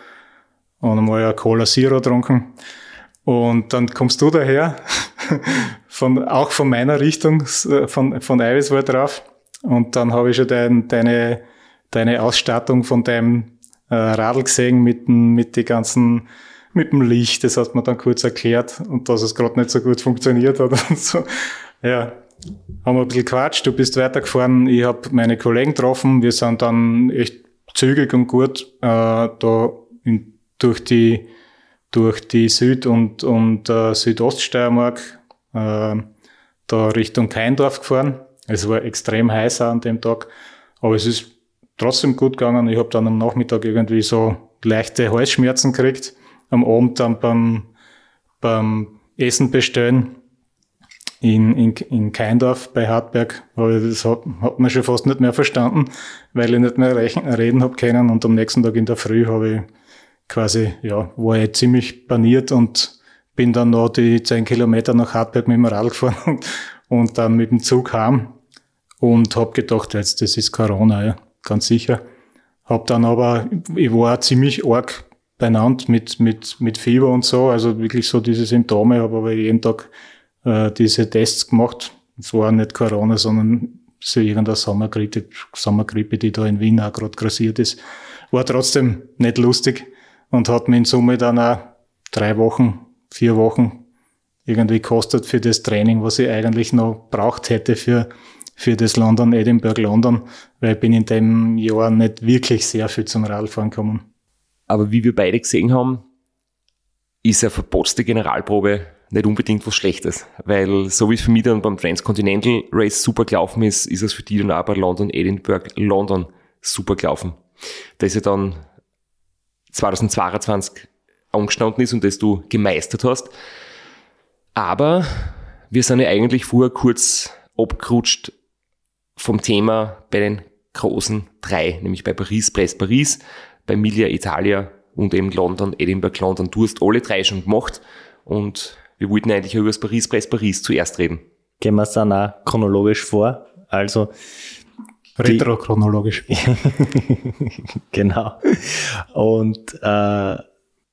und einmal eine Cola Zero getrunken. Und dann kommst du daher, von, auch von meiner Richtung, von, von Eiweißwald drauf. Und dann habe ich schon dein, deine deine Ausstattung von deinem äh, Radl gesehen mit, mit die ganzen mit dem Licht, das hat man dann kurz erklärt und dass es gerade nicht so gut funktioniert hat und so. Ja, haben wir ein bisschen quatscht, du bist weitergefahren, ich habe meine Kollegen getroffen, wir sind dann echt zügig und gut äh, da in, durch die durch die Süd- und, und äh, Südoststeiermark äh, da Richtung Keindorf gefahren. Es war extrem heiß an dem Tag. Aber es ist trotzdem gut gegangen. Ich habe dann am Nachmittag irgendwie so leichte Halsschmerzen gekriegt. Am Abend dann beim, beim Essen bestellen in, in, in Keindorf bei Hartberg. Aber das hat, hat man schon fast nicht mehr verstanden, weil ich nicht mehr rechnen, reden habe können. Und am nächsten Tag in der Früh habe ich quasi, ja, war ich ziemlich paniert und bin dann noch die zehn Kilometer nach Hartberg mit dem Rad gefahren und, und dann mit dem Zug heim und habe gedacht, jetzt, das ist Corona, ja, ganz sicher. Hab dann aber, ich war ziemlich arg beieinander mit, mit, mit Fieber und so, also wirklich so diese Symptome, habe aber jeden Tag äh, diese Tests gemacht. Es war nicht Corona, sondern so irgendeine Sommergrippe, Sommergrippe, die da in Wien auch gerade grassiert ist. War trotzdem nicht lustig und hat mir in Summe dann auch drei Wochen, vier Wochen irgendwie kostet für das Training, was ich eigentlich noch braucht hätte für, für das London, Edinburgh, London, weil ich bin in dem Jahr nicht wirklich sehr viel zum Radfahren gekommen. Aber wie wir beide gesehen haben, ist eine verbotzte Generalprobe nicht unbedingt was Schlechtes, weil so wie es für mich dann beim Transcontinental Race super gelaufen ist, ist es für die dann auch bei London, Edinburgh, London super gelaufen. Da ist dann 2022 angestanden ist und das du gemeistert hast. Aber wir sind ja eigentlich vorher kurz abgerutscht vom Thema bei den großen drei, nämlich bei Paris, Brest, Paris, bei Emilia, Italia und eben London, Edinburgh, London. Du hast alle drei schon gemacht und wir wollten eigentlich über das Paris, Brest, Paris zuerst reden. Gehen wir es dann auch chronologisch vor. Also Retrochronologisch. genau. Und äh,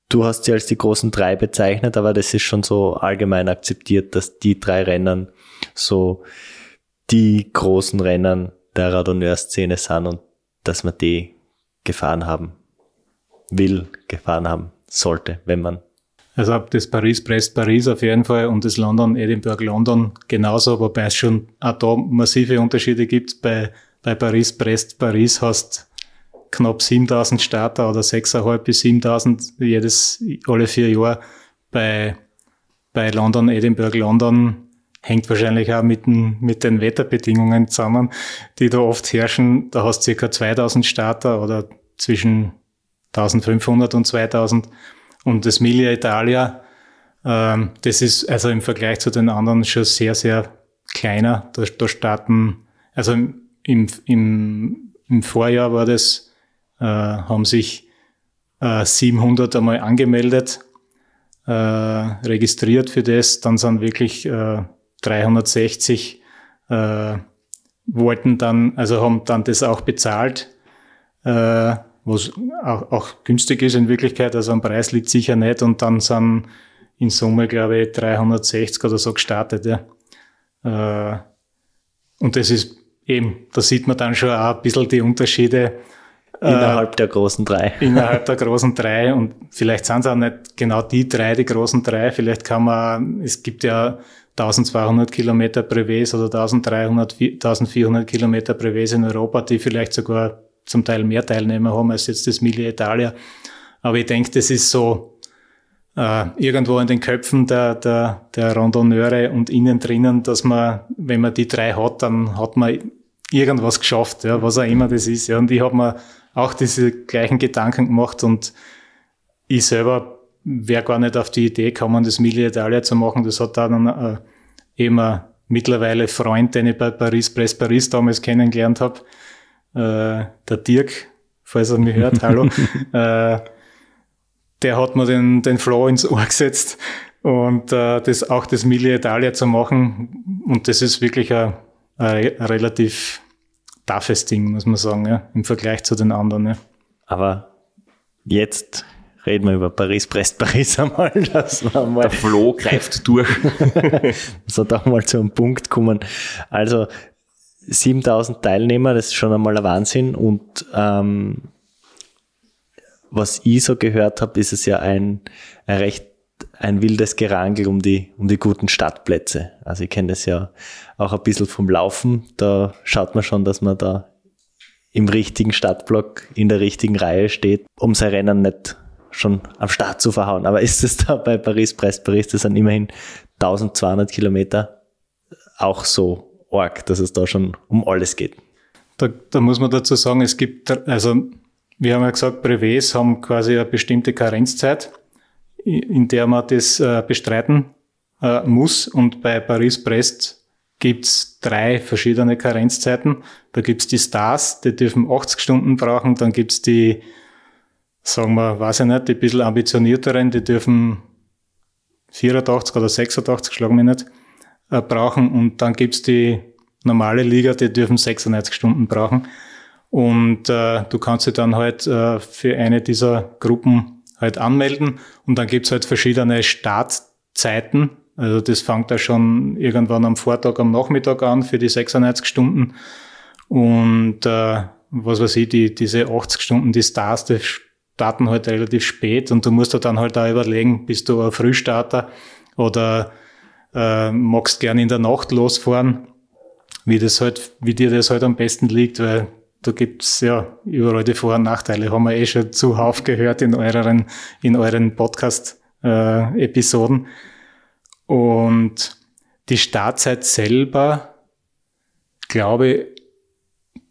du hast sie als die großen drei bezeichnet, aber das ist schon so allgemein akzeptiert, dass die drei Rennen so die großen Rennen der Radonneur-Szene sind und dass man die gefahren haben will, gefahren haben sollte, wenn man also das Paris-Brest-Paris auf jeden Fall und das London-Edinburgh-London genauso, wobei es schon auch da massive Unterschiede gibt. Bei, bei Paris-Brest-Paris hast knapp 7000 Starter oder 6.500 bis 7000 jedes, alle vier Jahre. Bei, bei London, Edinburgh, London hängt wahrscheinlich auch mit den, mit den Wetterbedingungen zusammen, die da oft herrschen. Da hast du circa 2000 Starter oder zwischen 1500 und 2000 und das Miglia Italia, ähm, das ist also im Vergleich zu den anderen schon sehr, sehr kleiner. Da, da starten, also im, im, im Vorjahr war das, äh, haben sich äh, 700 einmal angemeldet, äh, registriert für das. Dann sind wirklich äh, 360 äh, wollten dann, also haben dann das auch bezahlt. Äh, was auch, auch günstig ist in Wirklichkeit, also am Preis liegt sicher nicht und dann sind in Summe, glaube ich, 360 oder so gestartet. Ja. Äh, und das ist eben, da sieht man dann schon auch ein bisschen die Unterschiede. Äh, innerhalb äh, der großen drei. Innerhalb der großen drei und vielleicht sind es auch nicht genau die drei, die großen drei. Vielleicht kann man, es gibt ja 1200 Kilometer Brevets oder 1300, 1400 Kilometer Brevets in Europa, die vielleicht sogar zum Teil mehr Teilnehmer haben als jetzt das Mille Italia. Aber ich denke, das ist so äh, irgendwo in den Köpfen der, der, der Randonneure und innen drinnen, dass man, wenn man die drei hat, dann hat man irgendwas geschafft, ja, was auch immer das ist. Ja. Und ich habe mir auch diese gleichen Gedanken gemacht und ich selber wäre gar nicht auf die Idee gekommen, das Mille Italia zu machen. Das hat dann äh, ein mittlerweile Freund, den ich bei Paris Press Paris damals kennengelernt habe, äh, der Dirk, falls er mich hört, hallo, äh, der hat mir den, den Flow ins Ohr gesetzt und äh, das auch das Mille Italia zu machen. Und das ist wirklich ein, ein, ein relativ toughes Ding, muss man sagen, ja, im Vergleich zu den anderen. Ja. Aber jetzt reden wir über Paris, Brest, Paris einmal. Das war mal Der Flow greift durch. so da mal zu einem Punkt kommen. Also 7000 Teilnehmer, das ist schon einmal ein Wahnsinn. Und ähm, was ich so gehört habe, ist es ja ein, ein recht ein wildes Gerangel um die, um die guten Stadtplätze. Also ich kenne das ja auch ein bisschen vom Laufen. Da schaut man schon, dass man da im richtigen Stadtblock in der richtigen Reihe steht, um sein Rennen nicht schon am Start zu verhauen. Aber ist es da bei Paris-Brest-Paris, das sind immerhin 1200 Kilometer, auch so arg, dass es da schon um alles geht. da, da muss man dazu sagen, es gibt, also wir haben ja gesagt, Brevets haben quasi eine bestimmte Karenzzeit, in der man das äh, bestreiten äh, muss. Und bei Paris-Brest gibt's drei verschiedene Karenzzeiten. Da gibt's die Stars, die dürfen 80 Stunden brauchen. Dann gibt's die, sagen wir, weiß ich nicht, die bisschen ambitionierteren, die dürfen 84 oder 86, schlagen wir nicht, äh, brauchen. Und dann gibt's die normale Liga, die dürfen 96 Stunden brauchen. Und äh, du kannst dich dann halt äh, für eine dieser Gruppen halt anmelden. Und dann gibt's halt verschiedene Startzeiten also das fängt ja schon irgendwann am Vortag, am Nachmittag an für die 96 Stunden. Und äh, was weiß ich, die, diese 80 Stunden, die Stars, die starten halt relativ spät und du musst dir dann halt auch überlegen, bist du ein Frühstarter oder äh, magst gern in der Nacht losfahren, wie das halt, wie dir das halt am besten liegt, weil da gibt's ja überall die Vor- und Nachteile, haben wir eh schon zuhauf gehört in euren, in euren Podcast-Episoden. Äh, und die Startzeit selber, glaube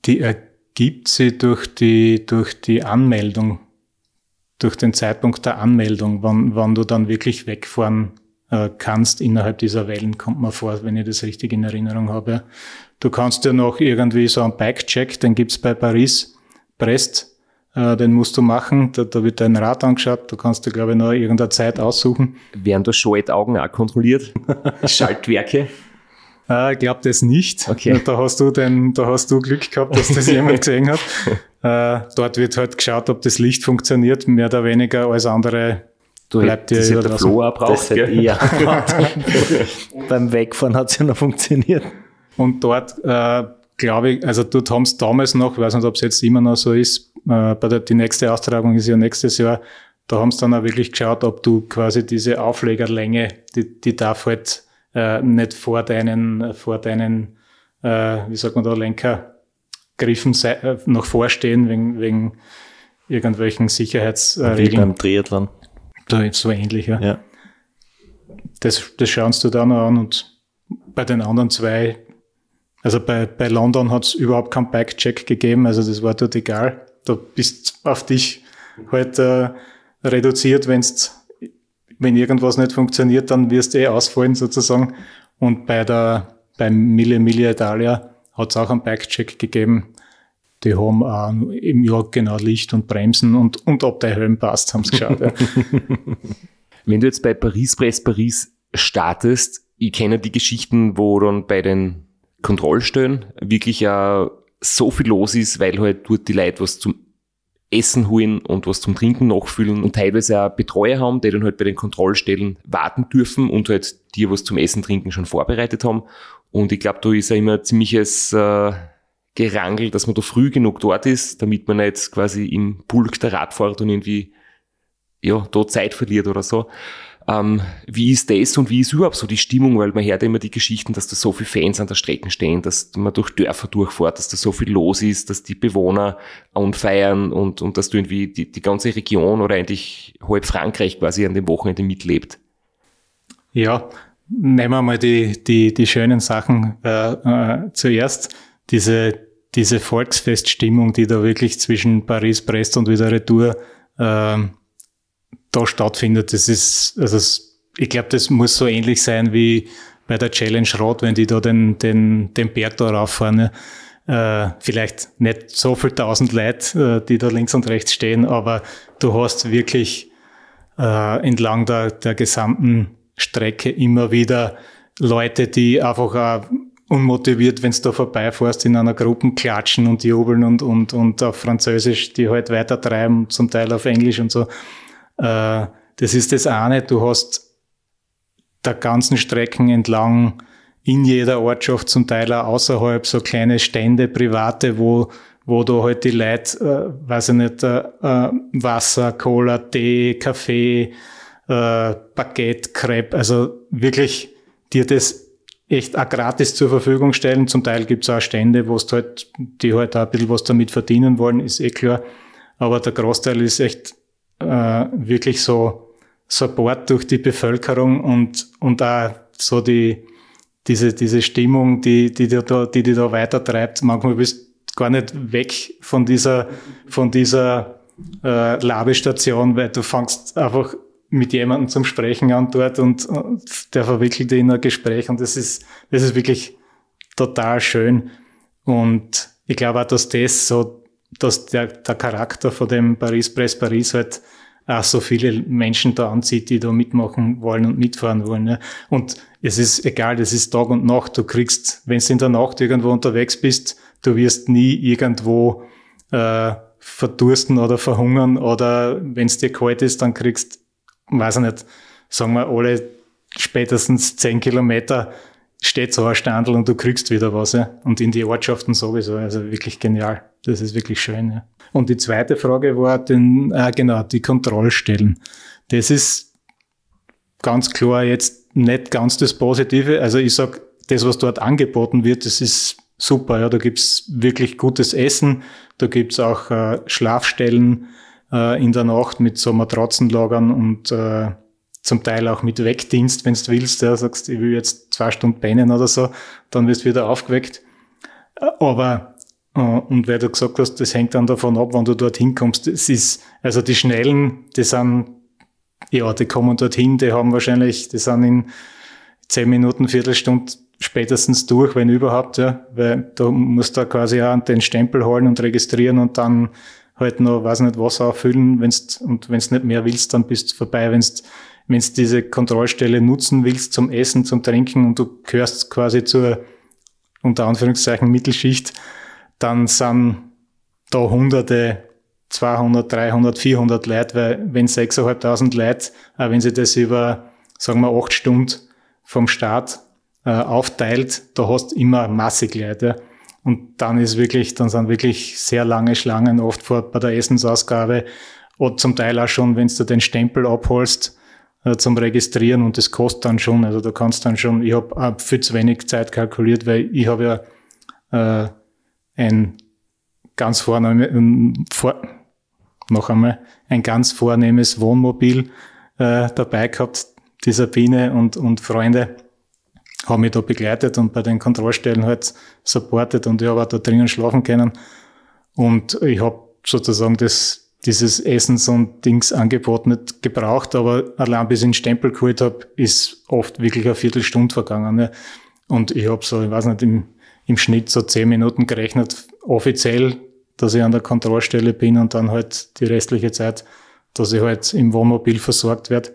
die ergibt sie durch die, durch die Anmeldung, durch den Zeitpunkt der Anmeldung, wann, wann du dann wirklich wegfahren äh, kannst innerhalb dieser Wellen, kommt mir vor, wenn ich das richtig in Erinnerung habe. Du kannst ja noch irgendwie so einen Bike-Check, den gibt's bei Paris, Brest, äh, den musst du machen. Da, da wird dein Rad angeschaut. Da kannst du, glaube ich, noch irgendeine Zeit aussuchen. Werden da Schaltaugen auch kontrolliert? Schaltwerke? Äh, ich glaube das nicht. Okay. Da hast du den, da hast du Glück gehabt, dass das jemand gesehen hat. Äh, dort wird halt geschaut, ob das Licht funktioniert, mehr oder weniger als andere du bleibt dir das der Flo auch braucht, ja. Beim Wegfahren hat es ja noch funktioniert. Und dort, äh, glaube ich, also dort haben es damals noch, ich weiß nicht, ob es jetzt immer noch so ist, äh, bei der, die nächste Austragung ist ja nächstes Jahr. Da haben sie dann auch wirklich geschaut, ob du quasi diese Auflegerlänge, die, die darf halt äh, nicht vor deinen, vor deinen, äh, wie sagt man da, Lenkergriffen äh, noch vorstehen, wegen, wegen irgendwelchen Sicherheitsregeln. Wie beim Triathlon. Da ist so ähnlich, ja. ja. Das, das schaust du dann an und bei den anderen zwei, also bei, bei London hat es überhaupt keinen Bike-Check gegeben, also das war dort egal da bist auf dich halt äh, reduziert, wenn's, wenn irgendwas nicht funktioniert, dann wirst du eh ausfallen sozusagen. Und bei der, beim Mille Mille Italia hat es auch einen Bike-Check gegeben. Die haben auch im Jahr genau Licht und Bremsen und, und ob der Helm passt, haben sie geschaut. Ja. Wenn du jetzt bei Paris Press Paris startest, ich kenne die Geschichten, wo dann bei den Kontrollstellen wirklich ja so viel los ist, weil halt dort die Leute was zum Essen holen und was zum Trinken nachfüllen und teilweise auch Betreuer haben, die dann halt bei den Kontrollstellen warten dürfen und halt dir was zum Essen, Trinken schon vorbereitet haben. Und ich glaube, da ist ja immer ein ziemliches äh, Gerangel, dass man da früh genug dort ist, damit man nicht quasi im Pulk der Radfahrer dann irgendwie ja, da Zeit verliert oder so. Ähm, wie ist das und wie ist überhaupt so die Stimmung? Weil man hört immer die Geschichten, dass da so viele Fans an der Strecke stehen, dass man durch Dörfer durchfährt, dass da so viel los ist, dass die Bewohner anfeiern und, und dass du irgendwie die, die ganze Region oder eigentlich halb Frankreich quasi an dem Wochenende mitlebt. Ja, nehmen wir mal die, die, die schönen Sachen äh, äh, zuerst. Diese, diese Volksfeststimmung, die da wirklich zwischen Paris, Brest und wieder Retour äh, da stattfindet. Das ist, also ich glaube, das muss so ähnlich sein wie bei der Challenge Rot, wenn die da den, den, den Berg da rauffahren. Äh, vielleicht nicht so viel tausend Leute, äh, die da links und rechts stehen, aber du hast wirklich äh, entlang der, der gesamten Strecke immer wieder Leute, die einfach auch unmotiviert, wenn du da vorbeifährst, in einer Gruppe klatschen und jubeln und, und, und auf Französisch die halt weitertreiben, zum Teil auf Englisch und so. Äh, das ist das eine. Du hast der ganzen Strecken entlang in jeder Ortschaft, zum Teil auch außerhalb, so kleine Stände, private, wo, wo du halt die Leute, äh, weiß ich nicht, äh, äh Wasser, Cola, Tee, Kaffee, äh, Baguette, Crepe, also wirklich dir das echt auch gratis zur Verfügung stellen. Zum Teil gibt's auch Stände, wo halt, die halt auch ein bisschen was damit verdienen wollen, ist eh klar. Aber der Großteil ist echt äh, wirklich so Support durch die Bevölkerung und, und auch so die, diese, diese Stimmung, die, die, die, da, die, die da weitertreibt. Manchmal bist gar nicht weg von dieser, von dieser äh, Labestation, weil du fängst einfach mit jemandem zum Sprechen an dort und, und der verwickelt dich in ein Gespräch und das ist, das ist wirklich total schön. Und ich glaube auch, dass das so, dass der, der Charakter von dem Paris Press Paris halt auch so viele Menschen da anzieht, die da mitmachen wollen und mitfahren wollen. Ja. Und es ist egal, das ist Tag und Nacht. Du kriegst, wenn du in der Nacht irgendwo unterwegs bist, du wirst nie irgendwo äh, verdursten oder verhungern oder wenn es dir kalt ist, dann kriegst, weiß ich nicht, sagen wir alle spätestens zehn Kilometer steht so ein Standel und du kriegst wieder was. Ja. Und in die Ortschaften sowieso. Also wirklich genial. Das ist wirklich schön. Ja. Und die zweite Frage war den, äh, genau, die Kontrollstellen. Das ist ganz klar jetzt nicht ganz das Positive. Also ich sag, das, was dort angeboten wird, das ist super. Ja. Da gibt's wirklich gutes Essen. Da gibt's auch äh, Schlafstellen äh, in der Nacht mit so Matratzenlagern und äh, zum Teil auch mit Wegdienst, wenn du willst, ja, sagst, ich will jetzt zwei Stunden pennen oder so, dann wirst du wieder aufgeweckt. Aber, äh, und weil du gesagt hast, das hängt dann davon ab, wann du dorthin kommst. Es ist, also die Schnellen, die sind, ja, die kommen dorthin, die haben wahrscheinlich, die sind in zehn Minuten, Viertelstunde spätestens durch, wenn überhaupt, ja, weil du musst da quasi auch den Stempel holen und registrieren und dann halt noch, weiß nicht, Wasser auffüllen, wenn's, und wenn's nicht mehr willst, dann bist du vorbei, wenn's wenn du diese Kontrollstelle nutzen willst zum Essen, zum Trinken und du gehörst quasi zur unter Anführungszeichen Mittelschicht, dann sind da hunderte, 200, 300, 400 Leute, weil wenn 6.500 Leute, äh, wenn sie das über, sagen wir, acht Stunden vom Start äh, aufteilt, da hast du immer massig Leute. Und dann ist wirklich, dann sind wirklich sehr lange Schlangen oft vor bei der Essensausgabe oder zum Teil auch schon, wenn du den Stempel abholst, äh, zum Registrieren und das kostet dann schon. Also du kannst dann schon, ich habe viel zu wenig Zeit kalkuliert, weil ich habe ja äh, ein ganz vornehm, vor, noch einmal, ein ganz vornehmes Wohnmobil äh, dabei gehabt, die Sabine und, und Freunde haben mich da begleitet und bei den Kontrollstellen halt supportet und ich habe auch da drinnen schlafen können. Und ich habe sozusagen das dieses Essens- und Dingsangebot nicht gebraucht, aber allein bis ich den Stempel geholt habe, ist oft wirklich eine Viertelstunde vergangen. Ne? Und ich habe so, ich weiß nicht, im, im Schnitt so zehn Minuten gerechnet, offiziell, dass ich an der Kontrollstelle bin und dann halt die restliche Zeit, dass ich halt im Wohnmobil versorgt werde.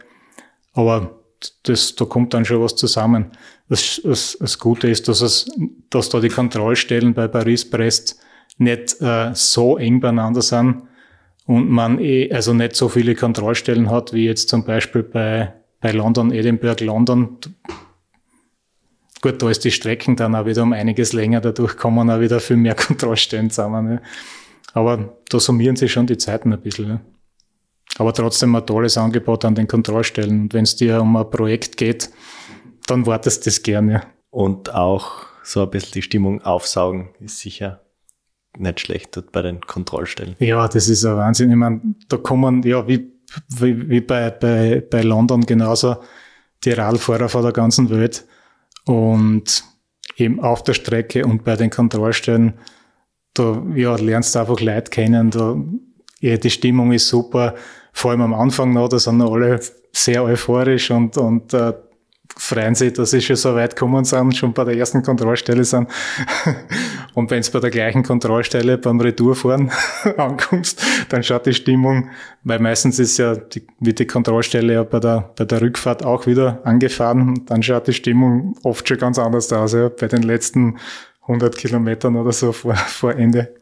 Aber das, da kommt dann schon was zusammen. Das, das, das Gute ist, dass, es, dass da die Kontrollstellen bei Paris-Brest nicht äh, so eng beieinander sind, und man eh also nicht so viele Kontrollstellen hat, wie jetzt zum Beispiel bei, bei London, Edinburgh, London. Gut, da ist die Strecken dann auch wieder um einiges länger, dadurch kommen auch wieder viel mehr Kontrollstellen zusammen. Ne? Aber da summieren sich schon die Zeiten ein bisschen. Ne? Aber trotzdem ein tolles Angebot an den Kontrollstellen. Und wenn es dir um ein Projekt geht, dann wartest du das gerne. Und auch so ein bisschen die Stimmung aufsaugen ist sicher nicht schlecht dort bei den Kontrollstellen. Ja, das ist ein Wahnsinn. Ich meine, da kommen, ja, wie, wie, wie bei, bei, bei London genauso die Radfahrer von der ganzen Welt. Und eben auf der Strecke und bei den Kontrollstellen, da ja, lernst du einfach Leute kennen. Da, ja, die Stimmung ist super. Vor allem am Anfang noch, da sind alle sehr euphorisch und, und äh, freuen sich, dass sie schon so weit gekommen sind, schon bei der ersten Kontrollstelle sind. Und wenn es bei der gleichen Kontrollstelle beim Retourfahren ankommst, dann schaut die Stimmung, weil meistens ist ja die, wird die Kontrollstelle ja bei der, bei der Rückfahrt auch wieder angefahren. Dann schaut die Stimmung oft schon ganz anders aus, ja, bei den letzten 100 Kilometern oder so vor, vor Ende.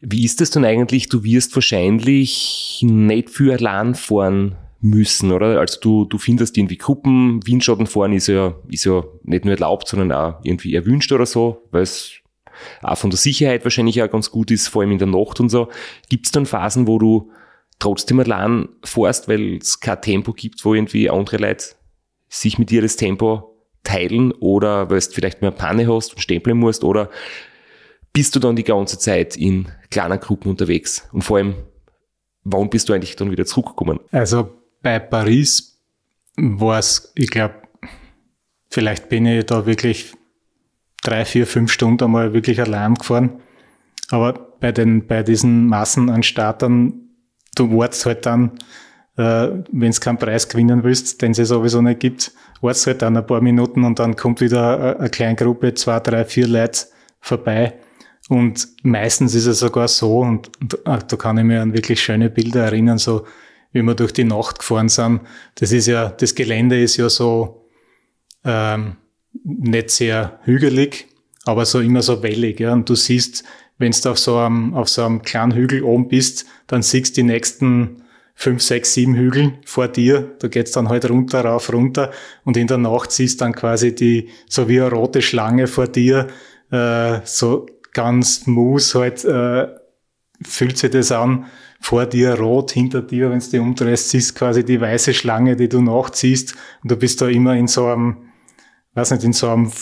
Wie ist das dann eigentlich? Du wirst wahrscheinlich nicht für allein fahren müssen, oder? Also du, du findest irgendwie Gruppen, Windschattenfahren ist ja, ist ja nicht nur erlaubt, sondern auch irgendwie erwünscht oder so, weil es auch von der Sicherheit wahrscheinlich auch ganz gut ist, vor allem in der Nacht und so. Gibt es dann Phasen, wo du trotzdem allein fährst, weil es kein Tempo gibt, wo irgendwie andere Leute sich mit dir das Tempo teilen oder weil du vielleicht mehr Panne hast und stempeln musst oder bist du dann die ganze Zeit in kleinen Gruppen unterwegs und vor allem, wann bist du eigentlich dann wieder zurückgekommen? Also bei Paris war es, ich glaube, vielleicht bin ich da wirklich drei, vier, fünf Stunden einmal wirklich allein gefahren. Aber bei den, bei diesen Massen an Startern, du wartest halt dann, äh, wenn du keinen Preis gewinnen willst, den es sowieso nicht gibt, wartest halt dann ein paar Minuten und dann kommt wieder eine kleine Gruppe, zwei, drei, vier Leute vorbei. Und meistens ist es sogar so, und, und da kann ich mir an wirklich schöne Bilder erinnern, so wie wir durch die Nacht gefahren sind. Das ist ja, das Gelände ist ja so ähm, nicht sehr hügelig, aber so immer so wellig. Ja. Und du siehst, wenn du auf so einem, auf so einem kleinen Hügel oben bist, dann siehst du die nächsten fünf, sechs, sieben Hügel vor dir. Da geht's dann halt runter, rauf, runter. Und in der Nacht siehst du dann quasi die, so wie eine rote Schlange vor dir, äh, so ganz smooth halt, äh, fühlt sich das an. Vor dir rot, hinter dir, wenn du dich umdrehst, siehst quasi die weiße Schlange, die du nachziehst. Und du bist da immer in so einem, weiß nicht, in so einem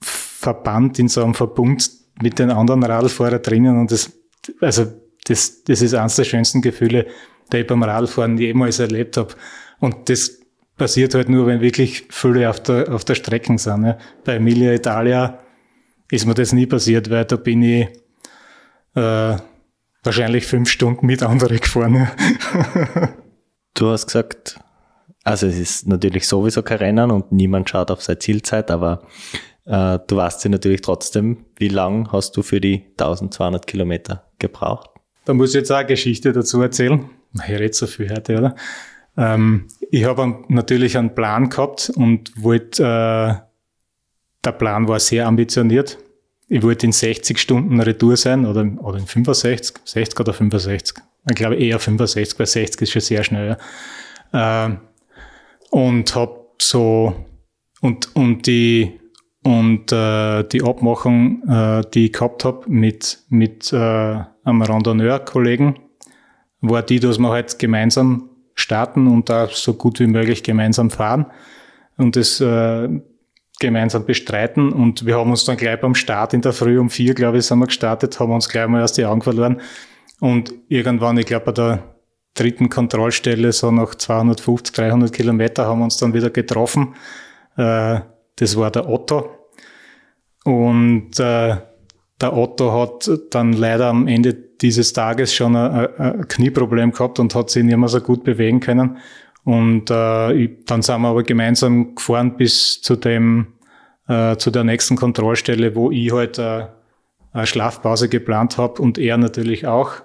Verband, in so einem Verbund mit den anderen Radlfahrern drinnen. Und das, also, das, das ist eines der schönsten Gefühle, die ich beim Radfahren jemals erlebt habe. Und das passiert halt nur, wenn wirklich viele auf der, auf der Strecke sind. Ne? Bei Emilia Italia ist mir das nie passiert, weil da bin ich äh, wahrscheinlich fünf Stunden mit anderen gefahren. du hast gesagt, also es ist natürlich sowieso kein Rennen und niemand schaut auf seine Zielzeit, aber äh, du weißt ja natürlich trotzdem, wie lang hast du für die 1200 Kilometer gebraucht? Da muss ich jetzt auch eine Geschichte dazu erzählen. Ich rede so viel heute, oder? Ähm, ich habe natürlich einen Plan gehabt und wollte, äh, der Plan war sehr ambitioniert. Ich wollte in 60 Stunden Retour sein oder, oder in 65, 60 oder 65. Ich glaube eher 65, weil 60 ist schon sehr schnell. Ja. Äh, und habe so, und, und die, und äh, die Abmachung, äh, die ich gehabt habe mit, mit äh, einem Randonneur-Kollegen, war die, dass wir halt gemeinsam starten und da so gut wie möglich gemeinsam fahren und das äh, gemeinsam bestreiten. Und wir haben uns dann gleich beim Start in der Früh um vier, glaube ich, sind wir gestartet, haben uns gleich mal aus die Augen verloren. Und irgendwann, ich glaube, bei der dritten Kontrollstelle, so nach 250, 300 Kilometer, haben wir uns dann wieder getroffen. Äh, das war der Otto. Und äh, der Otto hat dann leider am Ende dieses Tages schon ein Knieproblem gehabt und hat sich nicht mehr so gut bewegen können. Und äh, ich, dann sind wir aber gemeinsam gefahren bis zu dem, äh, zu der nächsten Kontrollstelle, wo ich halt äh, eine Schlafpause geplant habe und er natürlich auch.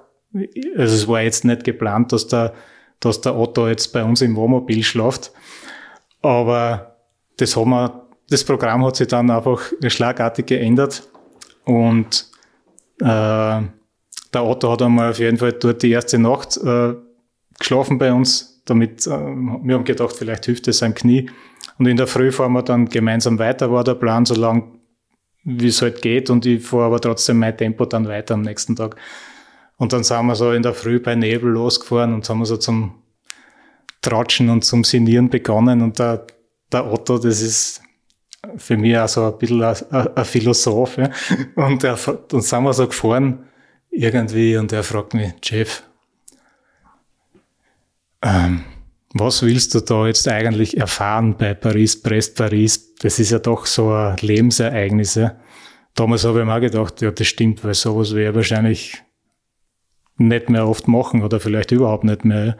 Also es war jetzt nicht geplant, dass der, dass der Otto jetzt bei uns im Wohnmobil schlaft. Aber das haben wir, das Programm hat sich dann einfach schlagartig geändert und äh, der Otto hat einmal auf jeden Fall dort die erste Nacht äh, geschlafen bei uns, damit äh, wir haben gedacht, vielleicht hilft es seinem Knie. Und in der Früh fahren wir dann gemeinsam weiter, war der Plan, so lang wie es halt geht. Und ich fahre aber trotzdem mein Tempo dann weiter am nächsten Tag. Und dann sind wir so in der Früh bei Nebel losgefahren und haben wir so zum Tratschen und zum Sinieren begonnen. Und der, der Otto, das ist für mich auch so ein bisschen ein, ein Philosoph. Ja. Und dann sind wir so gefahren irgendwie und er fragt mich, Jeff, ähm, was willst du da jetzt eigentlich erfahren bei Paris, Brest, Paris? Das ist ja doch so ein Lebensereignis. Ja. Damals habe ich mir auch gedacht, ja, das stimmt, weil sowas wäre wahrscheinlich nicht mehr oft machen oder vielleicht überhaupt nicht mehr.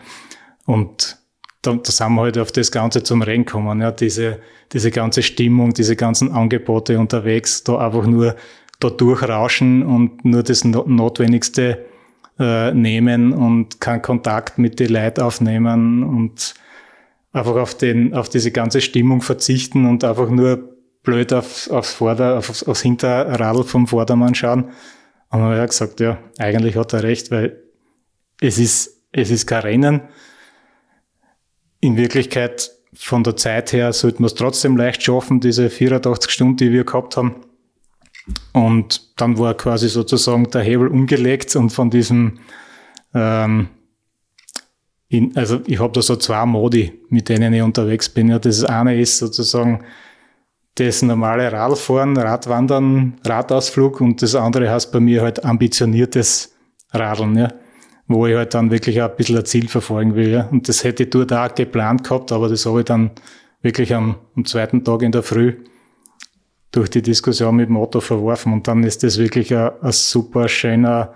Und da, da sind wir halt auf das Ganze zum Rennen gekommen. Ja, diese, diese ganze Stimmung, diese ganzen Angebote unterwegs, da einfach nur da durchrauschen und nur das Notwendigste äh, nehmen und keinen Kontakt mit den Leuten aufnehmen und einfach auf, den, auf diese ganze Stimmung verzichten und einfach nur blöd auf, aufs Vorder-, aufs, aufs Hinterradl vom Vordermann schauen. Und dann habe ich gesagt, ja, eigentlich hat er recht, weil es ist, es ist kein Rennen. In Wirklichkeit, von der Zeit her, sollten wir es trotzdem leicht schaffen, diese 84 Stunden, die wir gehabt haben. Und dann war quasi sozusagen der Hebel umgelegt und von diesem, ähm, in, also ich habe da so zwei Modi, mit denen ich unterwegs bin. Ja, das eine ist sozusagen das normale Radfahren, Radwandern, Radausflug und das andere heißt bei mir halt ambitioniertes Radeln, ja, wo ich halt dann wirklich auch ein bisschen ein Ziel verfolgen will. Ja. Und das hätte ich dort auch geplant gehabt, aber das habe ich dann wirklich am, am zweiten Tag in der Früh durch die Diskussion mit dem Auto verworfen. Und dann ist das wirklich ein, ein super schöner,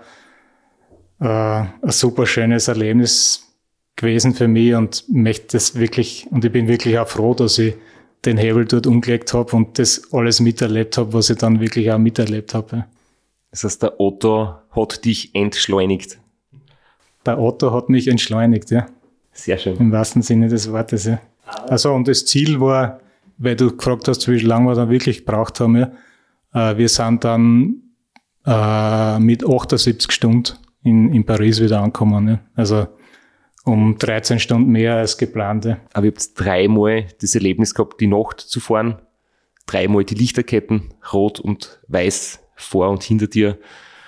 äh, ein super schönes Erlebnis gewesen für mich und möchte das wirklich, und ich bin wirklich auch froh, dass ich den Hebel dort umgelegt habe und das alles miterlebt habe, was ich dann wirklich auch miterlebt habe. Das heißt, der Otto hat dich entschleunigt. Der Otto hat mich entschleunigt, ja. Sehr schön. Im wahrsten Sinne des Wortes, ja. Also, und das Ziel war, weil du gefragt hast, wie lange wir dann wirklich gebraucht haben, ja. Äh, wir sind dann äh, mit 78 Stunden in, in Paris wieder angekommen. Ja. Also um 13 Stunden mehr als geplant. Ja. Aber ihr habt dreimal das Erlebnis gehabt, die Nacht zu fahren. Dreimal die Lichterketten, rot und weiß vor und hinter dir.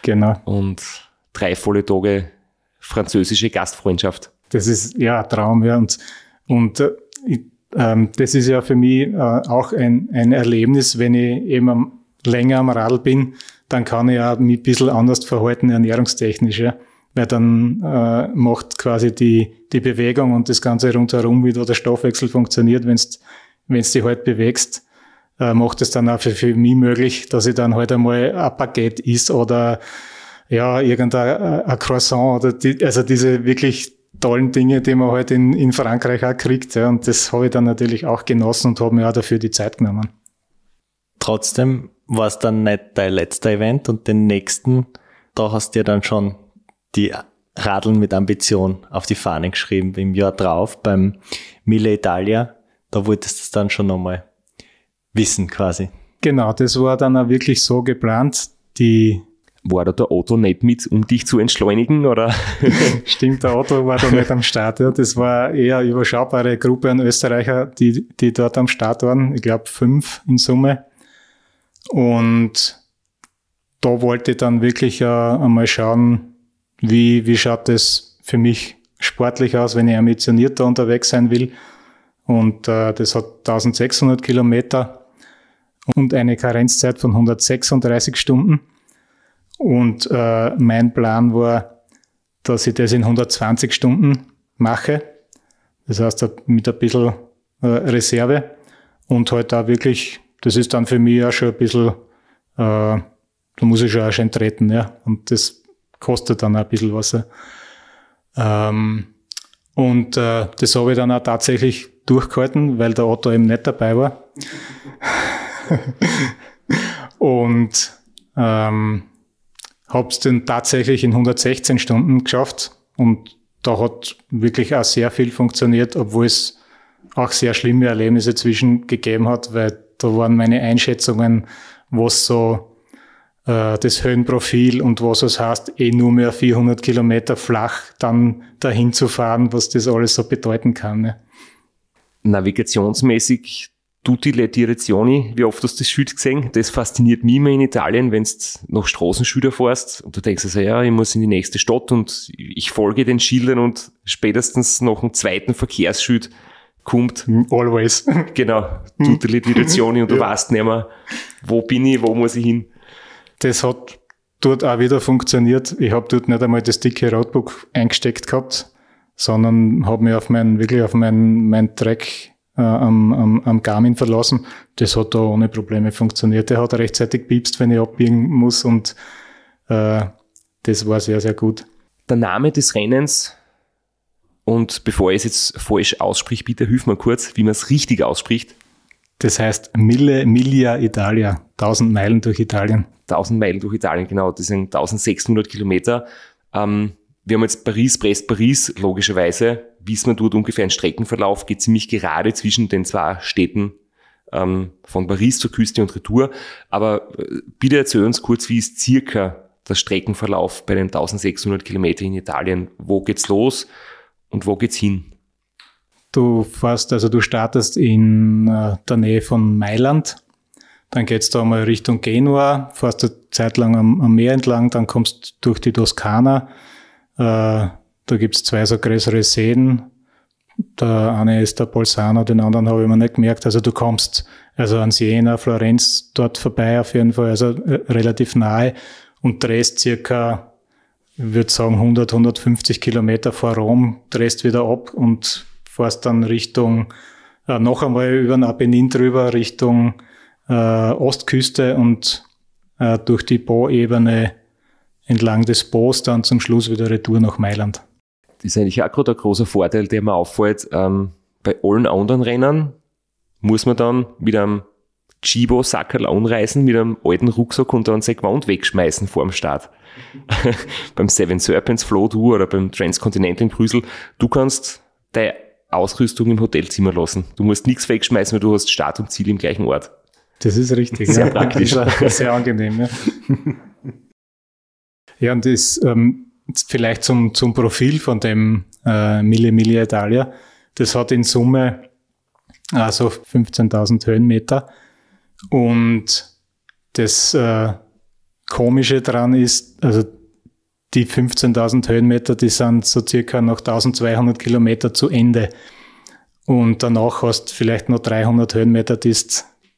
Genau. Und drei volle Tage französische Gastfreundschaft. Das ist ja ein Traum, ja. Und, und äh, ich, ähm, das ist ja für mich äh, auch ein, ein Erlebnis, wenn ich eben am, länger am Radl bin, dann kann ich ja mich ein bisschen anders verhalten, ernährungstechnisch. Ja weil dann äh, macht quasi die, die Bewegung und das Ganze rundherum, wie da der Stoffwechsel funktioniert, wenn du dich halt bewegst, äh, macht es dann auch für, für mich möglich, dass ich dann halt einmal ein Paket isst oder ja, irgendein ein Croissant oder die, also diese wirklich tollen Dinge, die man halt in, in Frankreich auch kriegt. Ja, und das habe ich dann natürlich auch genossen und habe mir auch dafür die Zeit genommen. Trotzdem war es dann nicht dein letzter Event und den nächsten, da hast du ja dann schon die Radeln mit Ambition auf die Fahne geschrieben. Im Jahr drauf beim Mille Italia, da wolltest du es dann schon nochmal wissen quasi. Genau, das war dann auch wirklich so geplant. Die war da der Otto nicht mit, um dich zu entschleunigen, oder? Stimmt, der Otto war da nicht am Start. Ja. Das war eher eine überschaubare Gruppe an Österreicher, die, die dort am Start waren. Ich glaube fünf in Summe. Und da wollte ich dann wirklich äh, einmal schauen, wie, wie schaut das für mich sportlich aus, wenn ich ambitionierter unterwegs sein will. Und äh, das hat 1600 Kilometer und eine Karenzzeit von 136 Stunden. Und äh, mein Plan war, dass ich das in 120 Stunden mache. Das heißt, mit ein bisschen äh, Reserve und halt da wirklich, das ist dann für mich auch schon ein bisschen, äh, da muss ich schon auch schön treten, ja. Und das kostet dann ein bisschen was. Ähm, und äh, das habe ich dann auch tatsächlich durchgehalten, weil der Otto eben nicht dabei war. und ähm, habe es dann tatsächlich in 116 Stunden geschafft. Und da hat wirklich auch sehr viel funktioniert, obwohl es auch sehr schlimme Erlebnisse zwischen gegeben hat, weil da waren meine Einschätzungen, was so äh, das Höhenprofil und was es heißt, eh nur mehr 400 Kilometer flach dann dahin zu fahren, was das alles so bedeuten kann. Ne? Navigationsmäßig tutti le direzioni, wie oft hast du das Schild gesehen? Das fasziniert mich immer in Italien, wenn du nach Straßenschilder fährst und du denkst also, ja, ich muss in die nächste Stadt und ich folge den Schildern und spätestens nach dem zweiten Verkehrsschild kommt. Always. Genau, tutti le direzioni und du ja. weißt nicht mehr, wo bin ich, wo muss ich hin das hat dort auch wieder funktioniert. Ich habe dort nicht einmal das dicke Roadbook eingesteckt gehabt, sondern habe mich auf meinen, wirklich auf meinen, meinen Track äh, am, am, am Garmin verlassen. Das hat da ohne Probleme funktioniert. Der hat rechtzeitig piepst, wenn ich abbiegen muss und äh, das war sehr, sehr gut. Der Name des Rennens und bevor ich es jetzt falsch aussprich, bitte hilf mir kurz, wie man es richtig ausspricht. Das heißt Mille Miglia Italia, 1000 Meilen durch Italien. 1000 Meilen durch Italien, genau, das sind 1600 Kilometer. Ähm, wir haben jetzt Paris, Brest, Paris, logischerweise, wissen wir dort ungefähr ein Streckenverlauf, geht ziemlich gerade zwischen den zwei Städten ähm, von Paris zur Küste und Retour. Aber äh, bitte erzähl uns kurz, wie ist circa der Streckenverlauf bei den 1600 Kilometern in Italien? Wo geht's los und wo geht's hin? Du fährst, also du startest in äh, der Nähe von Mailand, dann geht's da mal Richtung Genua, fährst eine Zeit lang am, am Meer entlang, dann kommst du durch die Toskana. Äh, da gibt's zwei so größere Seen. Der eine ist der Bolzano, den anderen habe ich mir nicht gemerkt. Also du kommst also an Siena, Florenz dort vorbei auf jeden Fall, also äh, relativ nahe und drehst circa, ich würde sagen 100, 150 Kilometer vor Rom, drehst wieder ab und fährst dann Richtung, äh, noch einmal über den Apennin drüber, Richtung äh, Ostküste und äh, durch die Po-Ebene entlang des Po's dann zum Schluss wieder Retour nach Mailand. Das ist eigentlich auch gerade ein großer Vorteil, der mir auffällt. Ähm, bei allen anderen Rennen muss man dann mit einem Chibo-Sackerl anreißen, mit einem alten Rucksack und dann sein Gewand wegschmeißen vor dem Start. beim Seven Serpents Flow Tour oder beim Transcontinental in Brüssel, du kannst deine Ausrüstung im Hotelzimmer lassen. Du musst nichts wegschmeißen, weil du hast Start und Ziel im gleichen Ort. Das ist richtig. Sehr ja. praktisch. Sehr angenehm. Ja, ja und das ähm, vielleicht zum, zum Profil von dem äh, Mille Mille Italia. Das hat in Summe also 15.000 Höhenmeter. Und das äh, Komische dran ist, also die 15.000 Höhenmeter, die sind so circa noch 1200 Kilometer zu Ende. Und danach hast du vielleicht noch 300 Höhenmeter, die du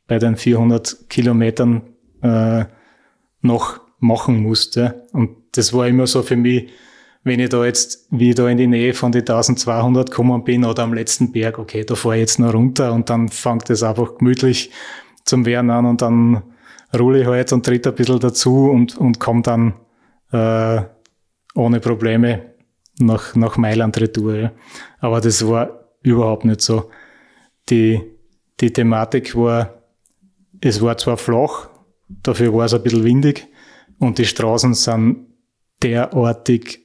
bei den 400 Kilometern äh, noch machen musst. Ja. Und das war immer so für mich, wenn ich da jetzt, wie ich da in die Nähe von die 1200 gekommen bin oder am letzten Berg, okay, da fahre ich jetzt noch runter und dann fängt es einfach gemütlich zum Wehren an und dann rulle ich halt und tritt ein bisschen dazu und, und komme dann äh, ohne Probleme nach, nach Mailand retour. Ja. Aber das war überhaupt nicht so. Die, die Thematik war, es war zwar flach, dafür war es ein bisschen windig und die Straßen sind derartig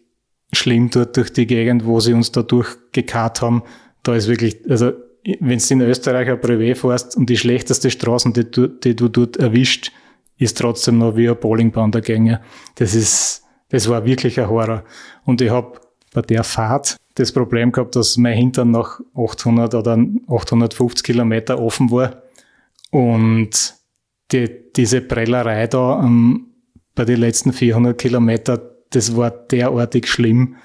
schlimm dort durch die Gegend, wo sie uns da durchgekarrt haben. Da ist wirklich, also wenn du in Österreich ein Privé fährst und die schlechteste Straßen, die du, die du dort erwischt, ist trotzdem noch wie ein Bowlingbahn der Gänge. Das ist, das war wirklich ein Horror. Und ich habe bei der Fahrt das Problem gehabt, dass mein Hintern nach 800 oder 850 Kilometer offen war. Und die, diese Prellerei da um, bei den letzten 400 Kilometer, das war derartig schlimm.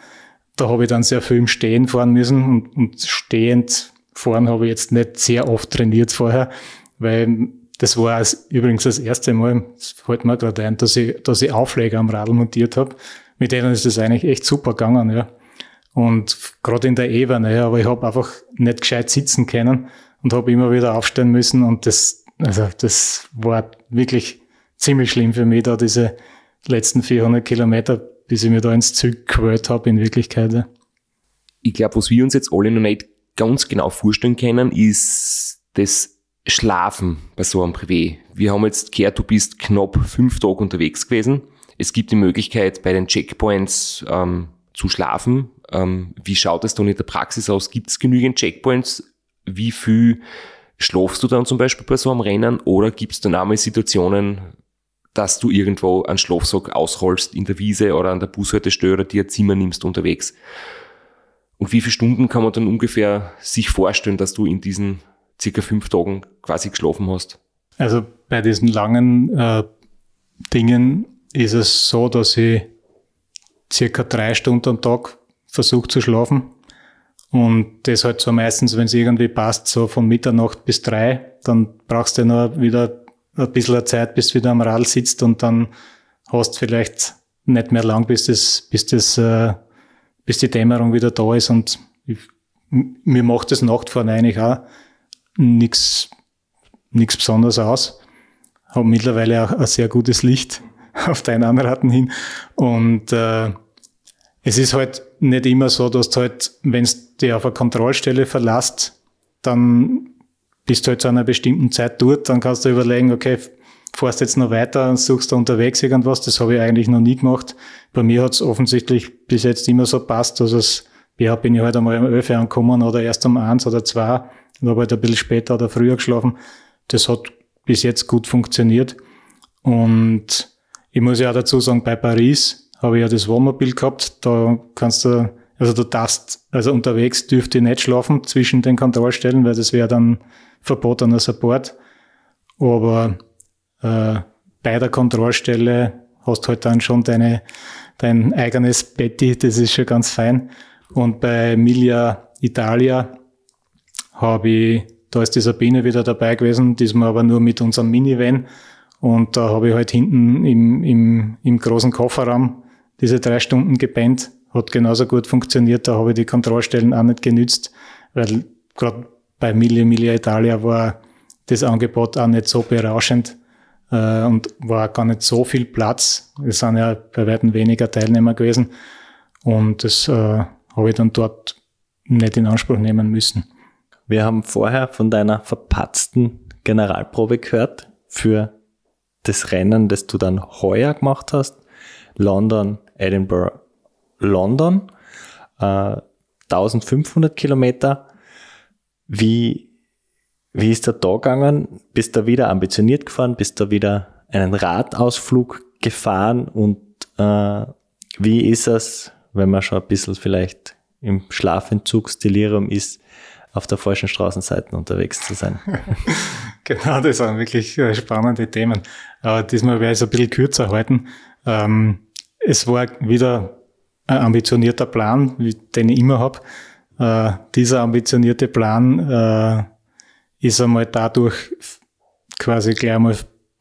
Da habe ich dann sehr viel im Stehen fahren müssen und, und stehend fahren habe ich jetzt nicht sehr oft trainiert vorher, weil das war als, übrigens das erste Mal, das fällt mir gerade ein, dass ich, dass ich Aufleger am Radl montiert habe. Mit denen ist das eigentlich echt super gegangen, ja. Und gerade in der Ebene, ja, aber ich habe einfach nicht gescheit sitzen können und habe immer wieder aufstehen müssen und das, also das war wirklich ziemlich schlimm für mich, da diese letzten 400 Kilometer, bis ich mir da ins Zug gewählt habe in Wirklichkeit. Ich glaube, was wir uns jetzt alle noch nicht ganz genau vorstellen können, ist das Schlafen bei so einem Privé. Wir haben jetzt gehört, du bist knapp fünf Tage unterwegs gewesen. Es gibt die Möglichkeit, bei den Checkpoints ähm, zu schlafen. Ähm, wie schaut es dann in der Praxis aus? Gibt es genügend Checkpoints? Wie viel schlafst du dann zum Beispiel bei so einem Rennen? Oder gibt es dann einmal Situationen, dass du irgendwo einen Schlafsack ausrollst in der Wiese oder an der Bushaltestelle oder dir ein Zimmer nimmst unterwegs? Und wie viele Stunden kann man dann ungefähr sich vorstellen, dass du in diesen circa fünf Tagen quasi geschlafen hast? Also bei diesen langen äh, Dingen ist es so, dass ich circa drei Stunden am Tag versuche zu schlafen. Und das halt so meistens, wenn es irgendwie passt, so von Mitternacht bis drei, dann brauchst du noch wieder ein bisschen Zeit, bis du wieder am Rad sitzt und dann hast vielleicht nicht mehr lang, bis das, bis das äh, bis die Dämmerung wieder da ist und ich, mir macht das Nachtfahren eigentlich auch nichts nichts Besonderes aus. Habe mittlerweile auch ein sehr gutes Licht auf deinen Anraten hin. Und äh, es ist halt nicht immer so, dass du halt, wenn du dich auf eine Kontrollstelle verlässt, dann bist du halt zu einer bestimmten Zeit dort, dann kannst du überlegen, okay, fährst jetzt noch weiter und suchst da unterwegs irgendwas. Das habe ich eigentlich noch nie gemacht. Bei mir hat es offensichtlich bis jetzt immer so passt, dass es, ja, bin ich halt einmal um 11 angekommen oder erst um eins oder zwei und habe halt ein bisschen später oder früher geschlafen. Das hat bis jetzt gut funktioniert. Und ich muss ja auch dazu sagen, bei Paris habe ich ja das Wohnmobil gehabt. Da kannst du, also du darfst, also unterwegs dürfte ich nicht schlafen zwischen den Kontrollstellen, weil das wäre dann verbotener Support. Aber äh, bei der Kontrollstelle hast halt dann schon deine, dein eigenes Betty, das ist schon ganz fein. Und bei Emilia Italia habe ich, da ist die Sabine wieder dabei gewesen, diesmal aber nur mit unserem Minivan. Und da habe ich halt hinten im, im, im großen Kofferraum diese drei Stunden gepennt. Hat genauso gut funktioniert. Da habe ich die Kontrollstellen auch nicht genützt, weil gerade bei Emilia, Emilia Italia war das Angebot auch nicht so berauschend äh, und war gar nicht so viel Platz. Es sind ja bei weitem weniger Teilnehmer gewesen. Und das äh, habe ich dann dort nicht in Anspruch nehmen müssen. Wir haben vorher von deiner verpatzten Generalprobe gehört für das Rennen, das du dann heuer gemacht hast. London, Edinburgh, London. Äh, 1500 Kilometer. Wie, wie ist der da gegangen? Bist du wieder ambitioniert gefahren? Bist du wieder einen Radausflug gefahren? Und äh, wie ist es, wenn man schon ein bisschen vielleicht im Schlafentzugsdelirium ist, auf der falschen Straßenseite unterwegs zu sein? genau, das sind wirklich äh, spannende Themen. Aber diesmal werde ich es ein bisschen kürzer halten. Ähm, es war wieder ein ambitionierter Plan, den ich immer habe. Äh, dieser ambitionierte Plan äh, ist einmal dadurch quasi gleich einmal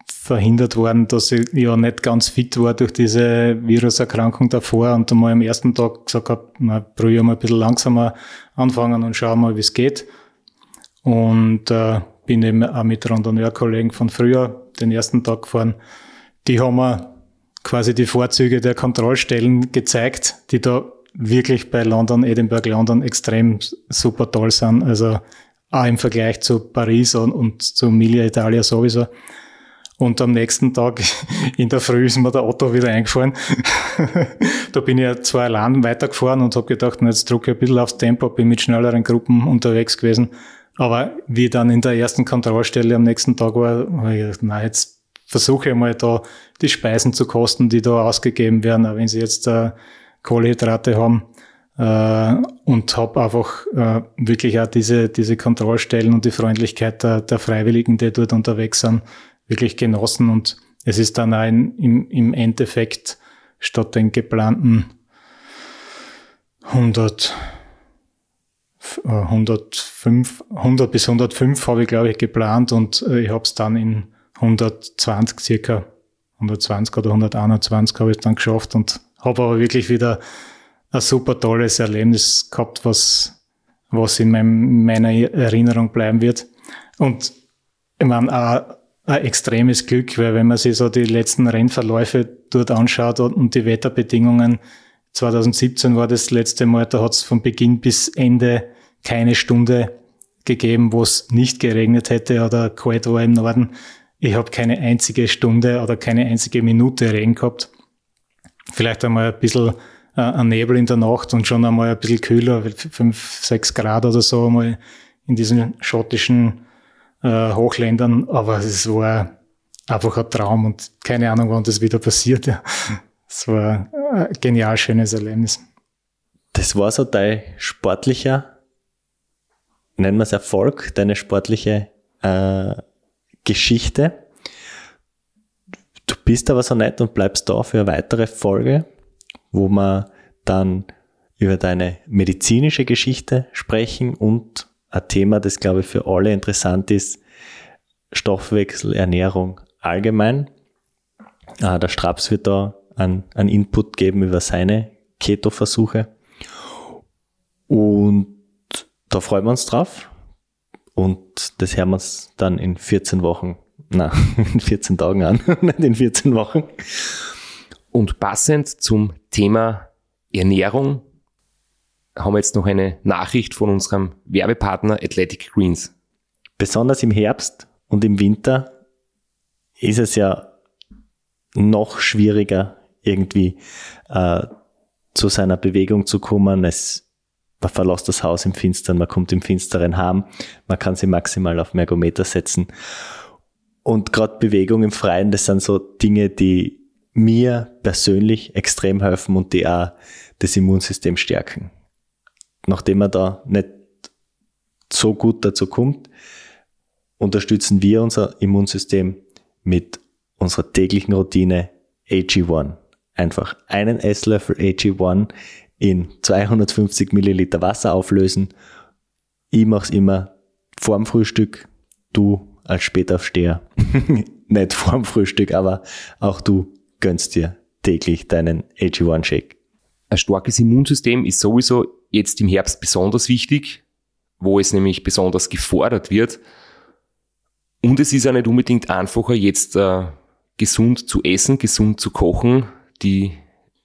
verhindert worden, dass ich ja nicht ganz fit war durch diese Viruserkrankung davor und einmal am ersten Tag gesagt habe, na, probiere mal ein bisschen langsamer anfangen und schau mal, wie es geht. Und äh, bin eben auch mit Randonneurkollegen von früher den ersten Tag gefahren. Die haben mir quasi die Vorzüge der Kontrollstellen gezeigt, die da wirklich bei London, Edinburgh, London extrem super toll sind. Also auch im Vergleich zu Paris und, und zu Emilia Italia sowieso. Und am nächsten Tag in der Früh ist mir der Otto wieder eingefahren. da bin ich ja zwar allein weitergefahren und habe gedacht, jetzt drücke ich ein bisschen aufs Tempo, bin mit schnelleren Gruppen unterwegs gewesen. Aber wie dann in der ersten Kontrollstelle am nächsten Tag war, habe ich gedacht, nein, jetzt versuche ich mal da die Speisen zu kosten, die da ausgegeben werden, auch wenn sie jetzt äh, Kohlenhydrate haben. Äh, und habe einfach äh, wirklich auch diese, diese Kontrollstellen und die Freundlichkeit der, der Freiwilligen, die dort unterwegs sind, wirklich genossen. Und es ist dann auch in, im, im Endeffekt statt den geplanten 100, 105, 100 bis 105 habe ich, glaube ich, geplant und äh, ich habe es dann in 120 circa, 120 oder 121 habe ich dann geschafft und habe aber wirklich wieder ein super tolles Erlebnis gehabt, was, was in meinem, meiner Erinnerung bleiben wird. Und ich meine, auch ein extremes Glück, weil wenn man sich so die letzten Rennverläufe dort anschaut und die Wetterbedingungen, 2017 war das letzte Mal, da hat es von Beginn bis Ende keine Stunde gegeben, wo es nicht geregnet hätte oder kalt war im Norden. Ich habe keine einzige Stunde oder keine einzige Minute Regen gehabt. Vielleicht einmal ein bisschen äh, ein Nebel in der Nacht und schon einmal ein bisschen kühler, fünf, sechs Grad oder so einmal in diesen schottischen äh, Hochländern. Aber es war einfach ein Traum und keine Ahnung, wann das wieder passiert. Ja. Es war ein genial schönes Erlebnis. Das war so dein sportlicher, nennen wir es Erfolg, deine sportliche äh, Geschichte. Bist aber so nett und bleibst da für eine weitere Folge, wo wir dann über deine medizinische Geschichte sprechen und ein Thema, das glaube ich für alle interessant ist, Stoffwechsel, Ernährung allgemein. Ah, der Straps wird da einen, einen Input geben über seine Keto-Versuche. Und da freuen wir uns drauf. Und das hören wir uns dann in 14 Wochen, na, in 14 Tagen an, nicht in 14 Wochen. Und passend zum Thema Ernährung haben wir jetzt noch eine Nachricht von unserem Werbepartner Athletic Greens. Besonders im Herbst und im Winter ist es ja noch schwieriger, irgendwie äh, zu seiner Bewegung zu kommen. Es man verlässt das Haus im Finstern, man kommt im Finsteren heim, man kann sie maximal auf Mergometer setzen. Und gerade Bewegung im Freien, das sind so Dinge, die mir persönlich extrem helfen und die auch das Immunsystem stärken. Nachdem man da nicht so gut dazu kommt, unterstützen wir unser Immunsystem mit unserer täglichen Routine AG1. Einfach einen Esslöffel AG1 in 250 Milliliter Wasser auflösen. Ich mache es immer vorm Frühstück, du als Spätaufsteher. Nicht vorm Frühstück, aber auch du gönnst dir täglich deinen AG1-Shake. Ein starkes Immunsystem ist sowieso jetzt im Herbst besonders wichtig, wo es nämlich besonders gefordert wird. Und es ist auch nicht unbedingt einfacher, jetzt äh, gesund zu essen, gesund zu kochen. Die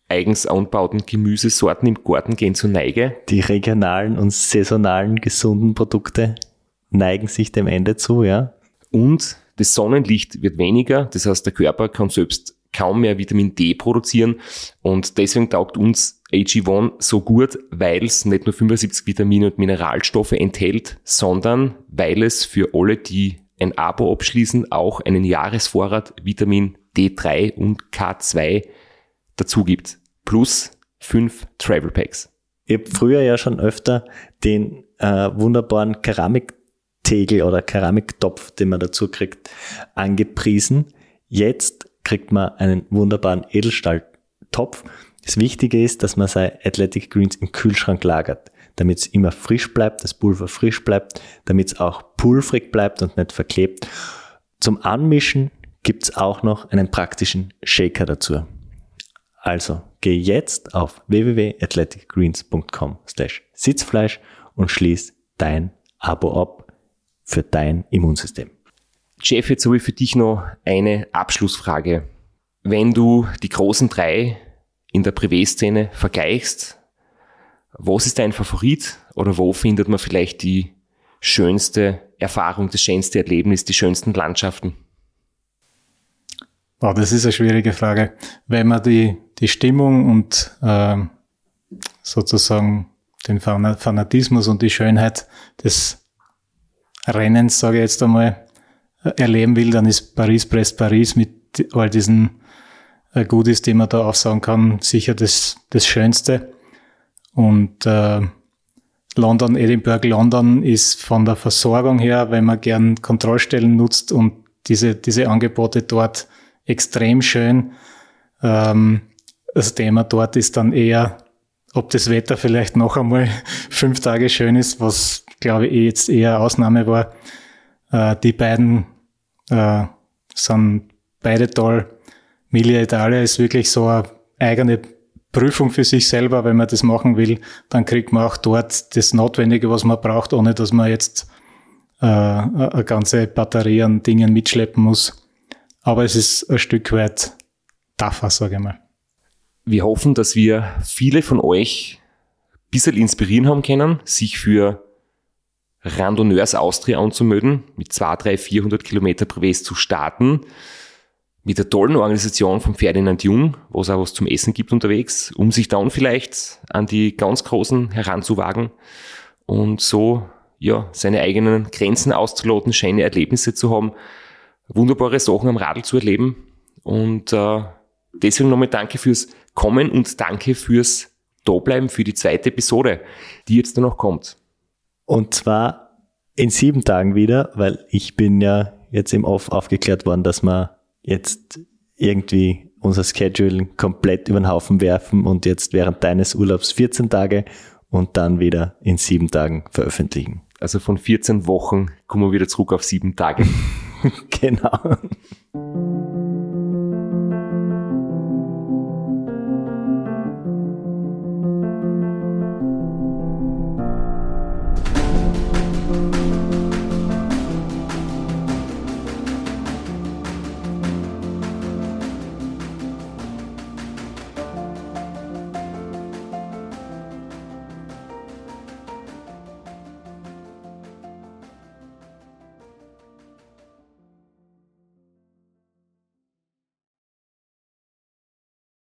eigens anbauten Gemüsesorten im Garten gehen zur Neige. Die regionalen und saisonalen gesunden Produkte neigen sich dem Ende zu, ja. Und das Sonnenlicht wird weniger, das heißt, der Körper kann selbst kaum mehr Vitamin D produzieren und deswegen taugt uns AG1 so gut, weil es nicht nur 75 Vitamine und Mineralstoffe enthält, sondern weil es für alle, die ein Abo abschließen, auch einen Jahresvorrat Vitamin D3 und K2 dazu gibt. Plus fünf Travel Packs. Ich habe früher ja schon öfter den äh, wunderbaren Keramiktegel oder Keramiktopf, den man dazu kriegt, angepriesen. Jetzt kriegt man einen wunderbaren Edelstahltopf. Das Wichtige ist, dass man seine Athletic Greens im Kühlschrank lagert, damit es immer frisch bleibt, das Pulver frisch bleibt, damit es auch pulverig bleibt und nicht verklebt. Zum Anmischen gibt's auch noch einen praktischen Shaker dazu. Also geh jetzt auf www.athleticgreens.com slash Sitzfleisch und schließ dein Abo ab für dein Immunsystem. Jeff, jetzt habe ich für dich noch eine Abschlussfrage. Wenn du die großen drei in der Privé-Szene vergleichst, was ist dein Favorit oder wo findet man vielleicht die schönste Erfahrung, das schönste Erlebnis, die schönsten Landschaften? Boah, das ist eine schwierige Frage. Wenn man die, die Stimmung und äh, sozusagen den Fanatismus und die Schönheit des Rennens, sage ich jetzt einmal, erleben will, dann ist Paris-Brest-Paris mit all diesen äh, Goodies, die man da aufsagen kann, sicher das, das Schönste. Und äh, London, Edinburgh, London ist von der Versorgung her, wenn man gern Kontrollstellen nutzt und diese, diese Angebote dort extrem schön. Ähm, das Thema dort ist dann eher, ob das Wetter vielleicht noch einmal fünf Tage schön ist, was glaube ich jetzt eher Ausnahme war. Äh, die beiden äh, sind beide toll. Milia Italia ist wirklich so eine eigene Prüfung für sich selber. Wenn man das machen will, dann kriegt man auch dort das Notwendige, was man braucht, ohne dass man jetzt äh, eine ganze Batterie an Dingen mitschleppen muss. Aber es ist ein Stück weit tougher, sage ich mal. Wir hoffen, dass wir viele von euch ein bisschen inspirieren haben können, sich für Randonneurs Austria anzumelden, mit 200, 300, 400 Kilometer Privé zu starten, mit der tollen Organisation von Ferdinand Jung, wo es auch was zum Essen gibt unterwegs, um sich dann vielleicht an die ganz Großen heranzuwagen und so ja, seine eigenen Grenzen auszuloten, schöne Erlebnisse zu haben, wunderbare Sachen am Radl zu erleben. Und äh, deswegen nochmal danke fürs Kommen und danke fürs Dableiben für die zweite Episode, die jetzt noch kommt. Und zwar in sieben Tagen wieder, weil ich bin ja jetzt im Off aufgeklärt worden, dass wir jetzt irgendwie unser Schedule komplett über den Haufen werfen und jetzt während deines Urlaubs 14 Tage und dann wieder in sieben Tagen veröffentlichen. Also von 14 Wochen kommen wir wieder zurück auf sieben Tage. genau.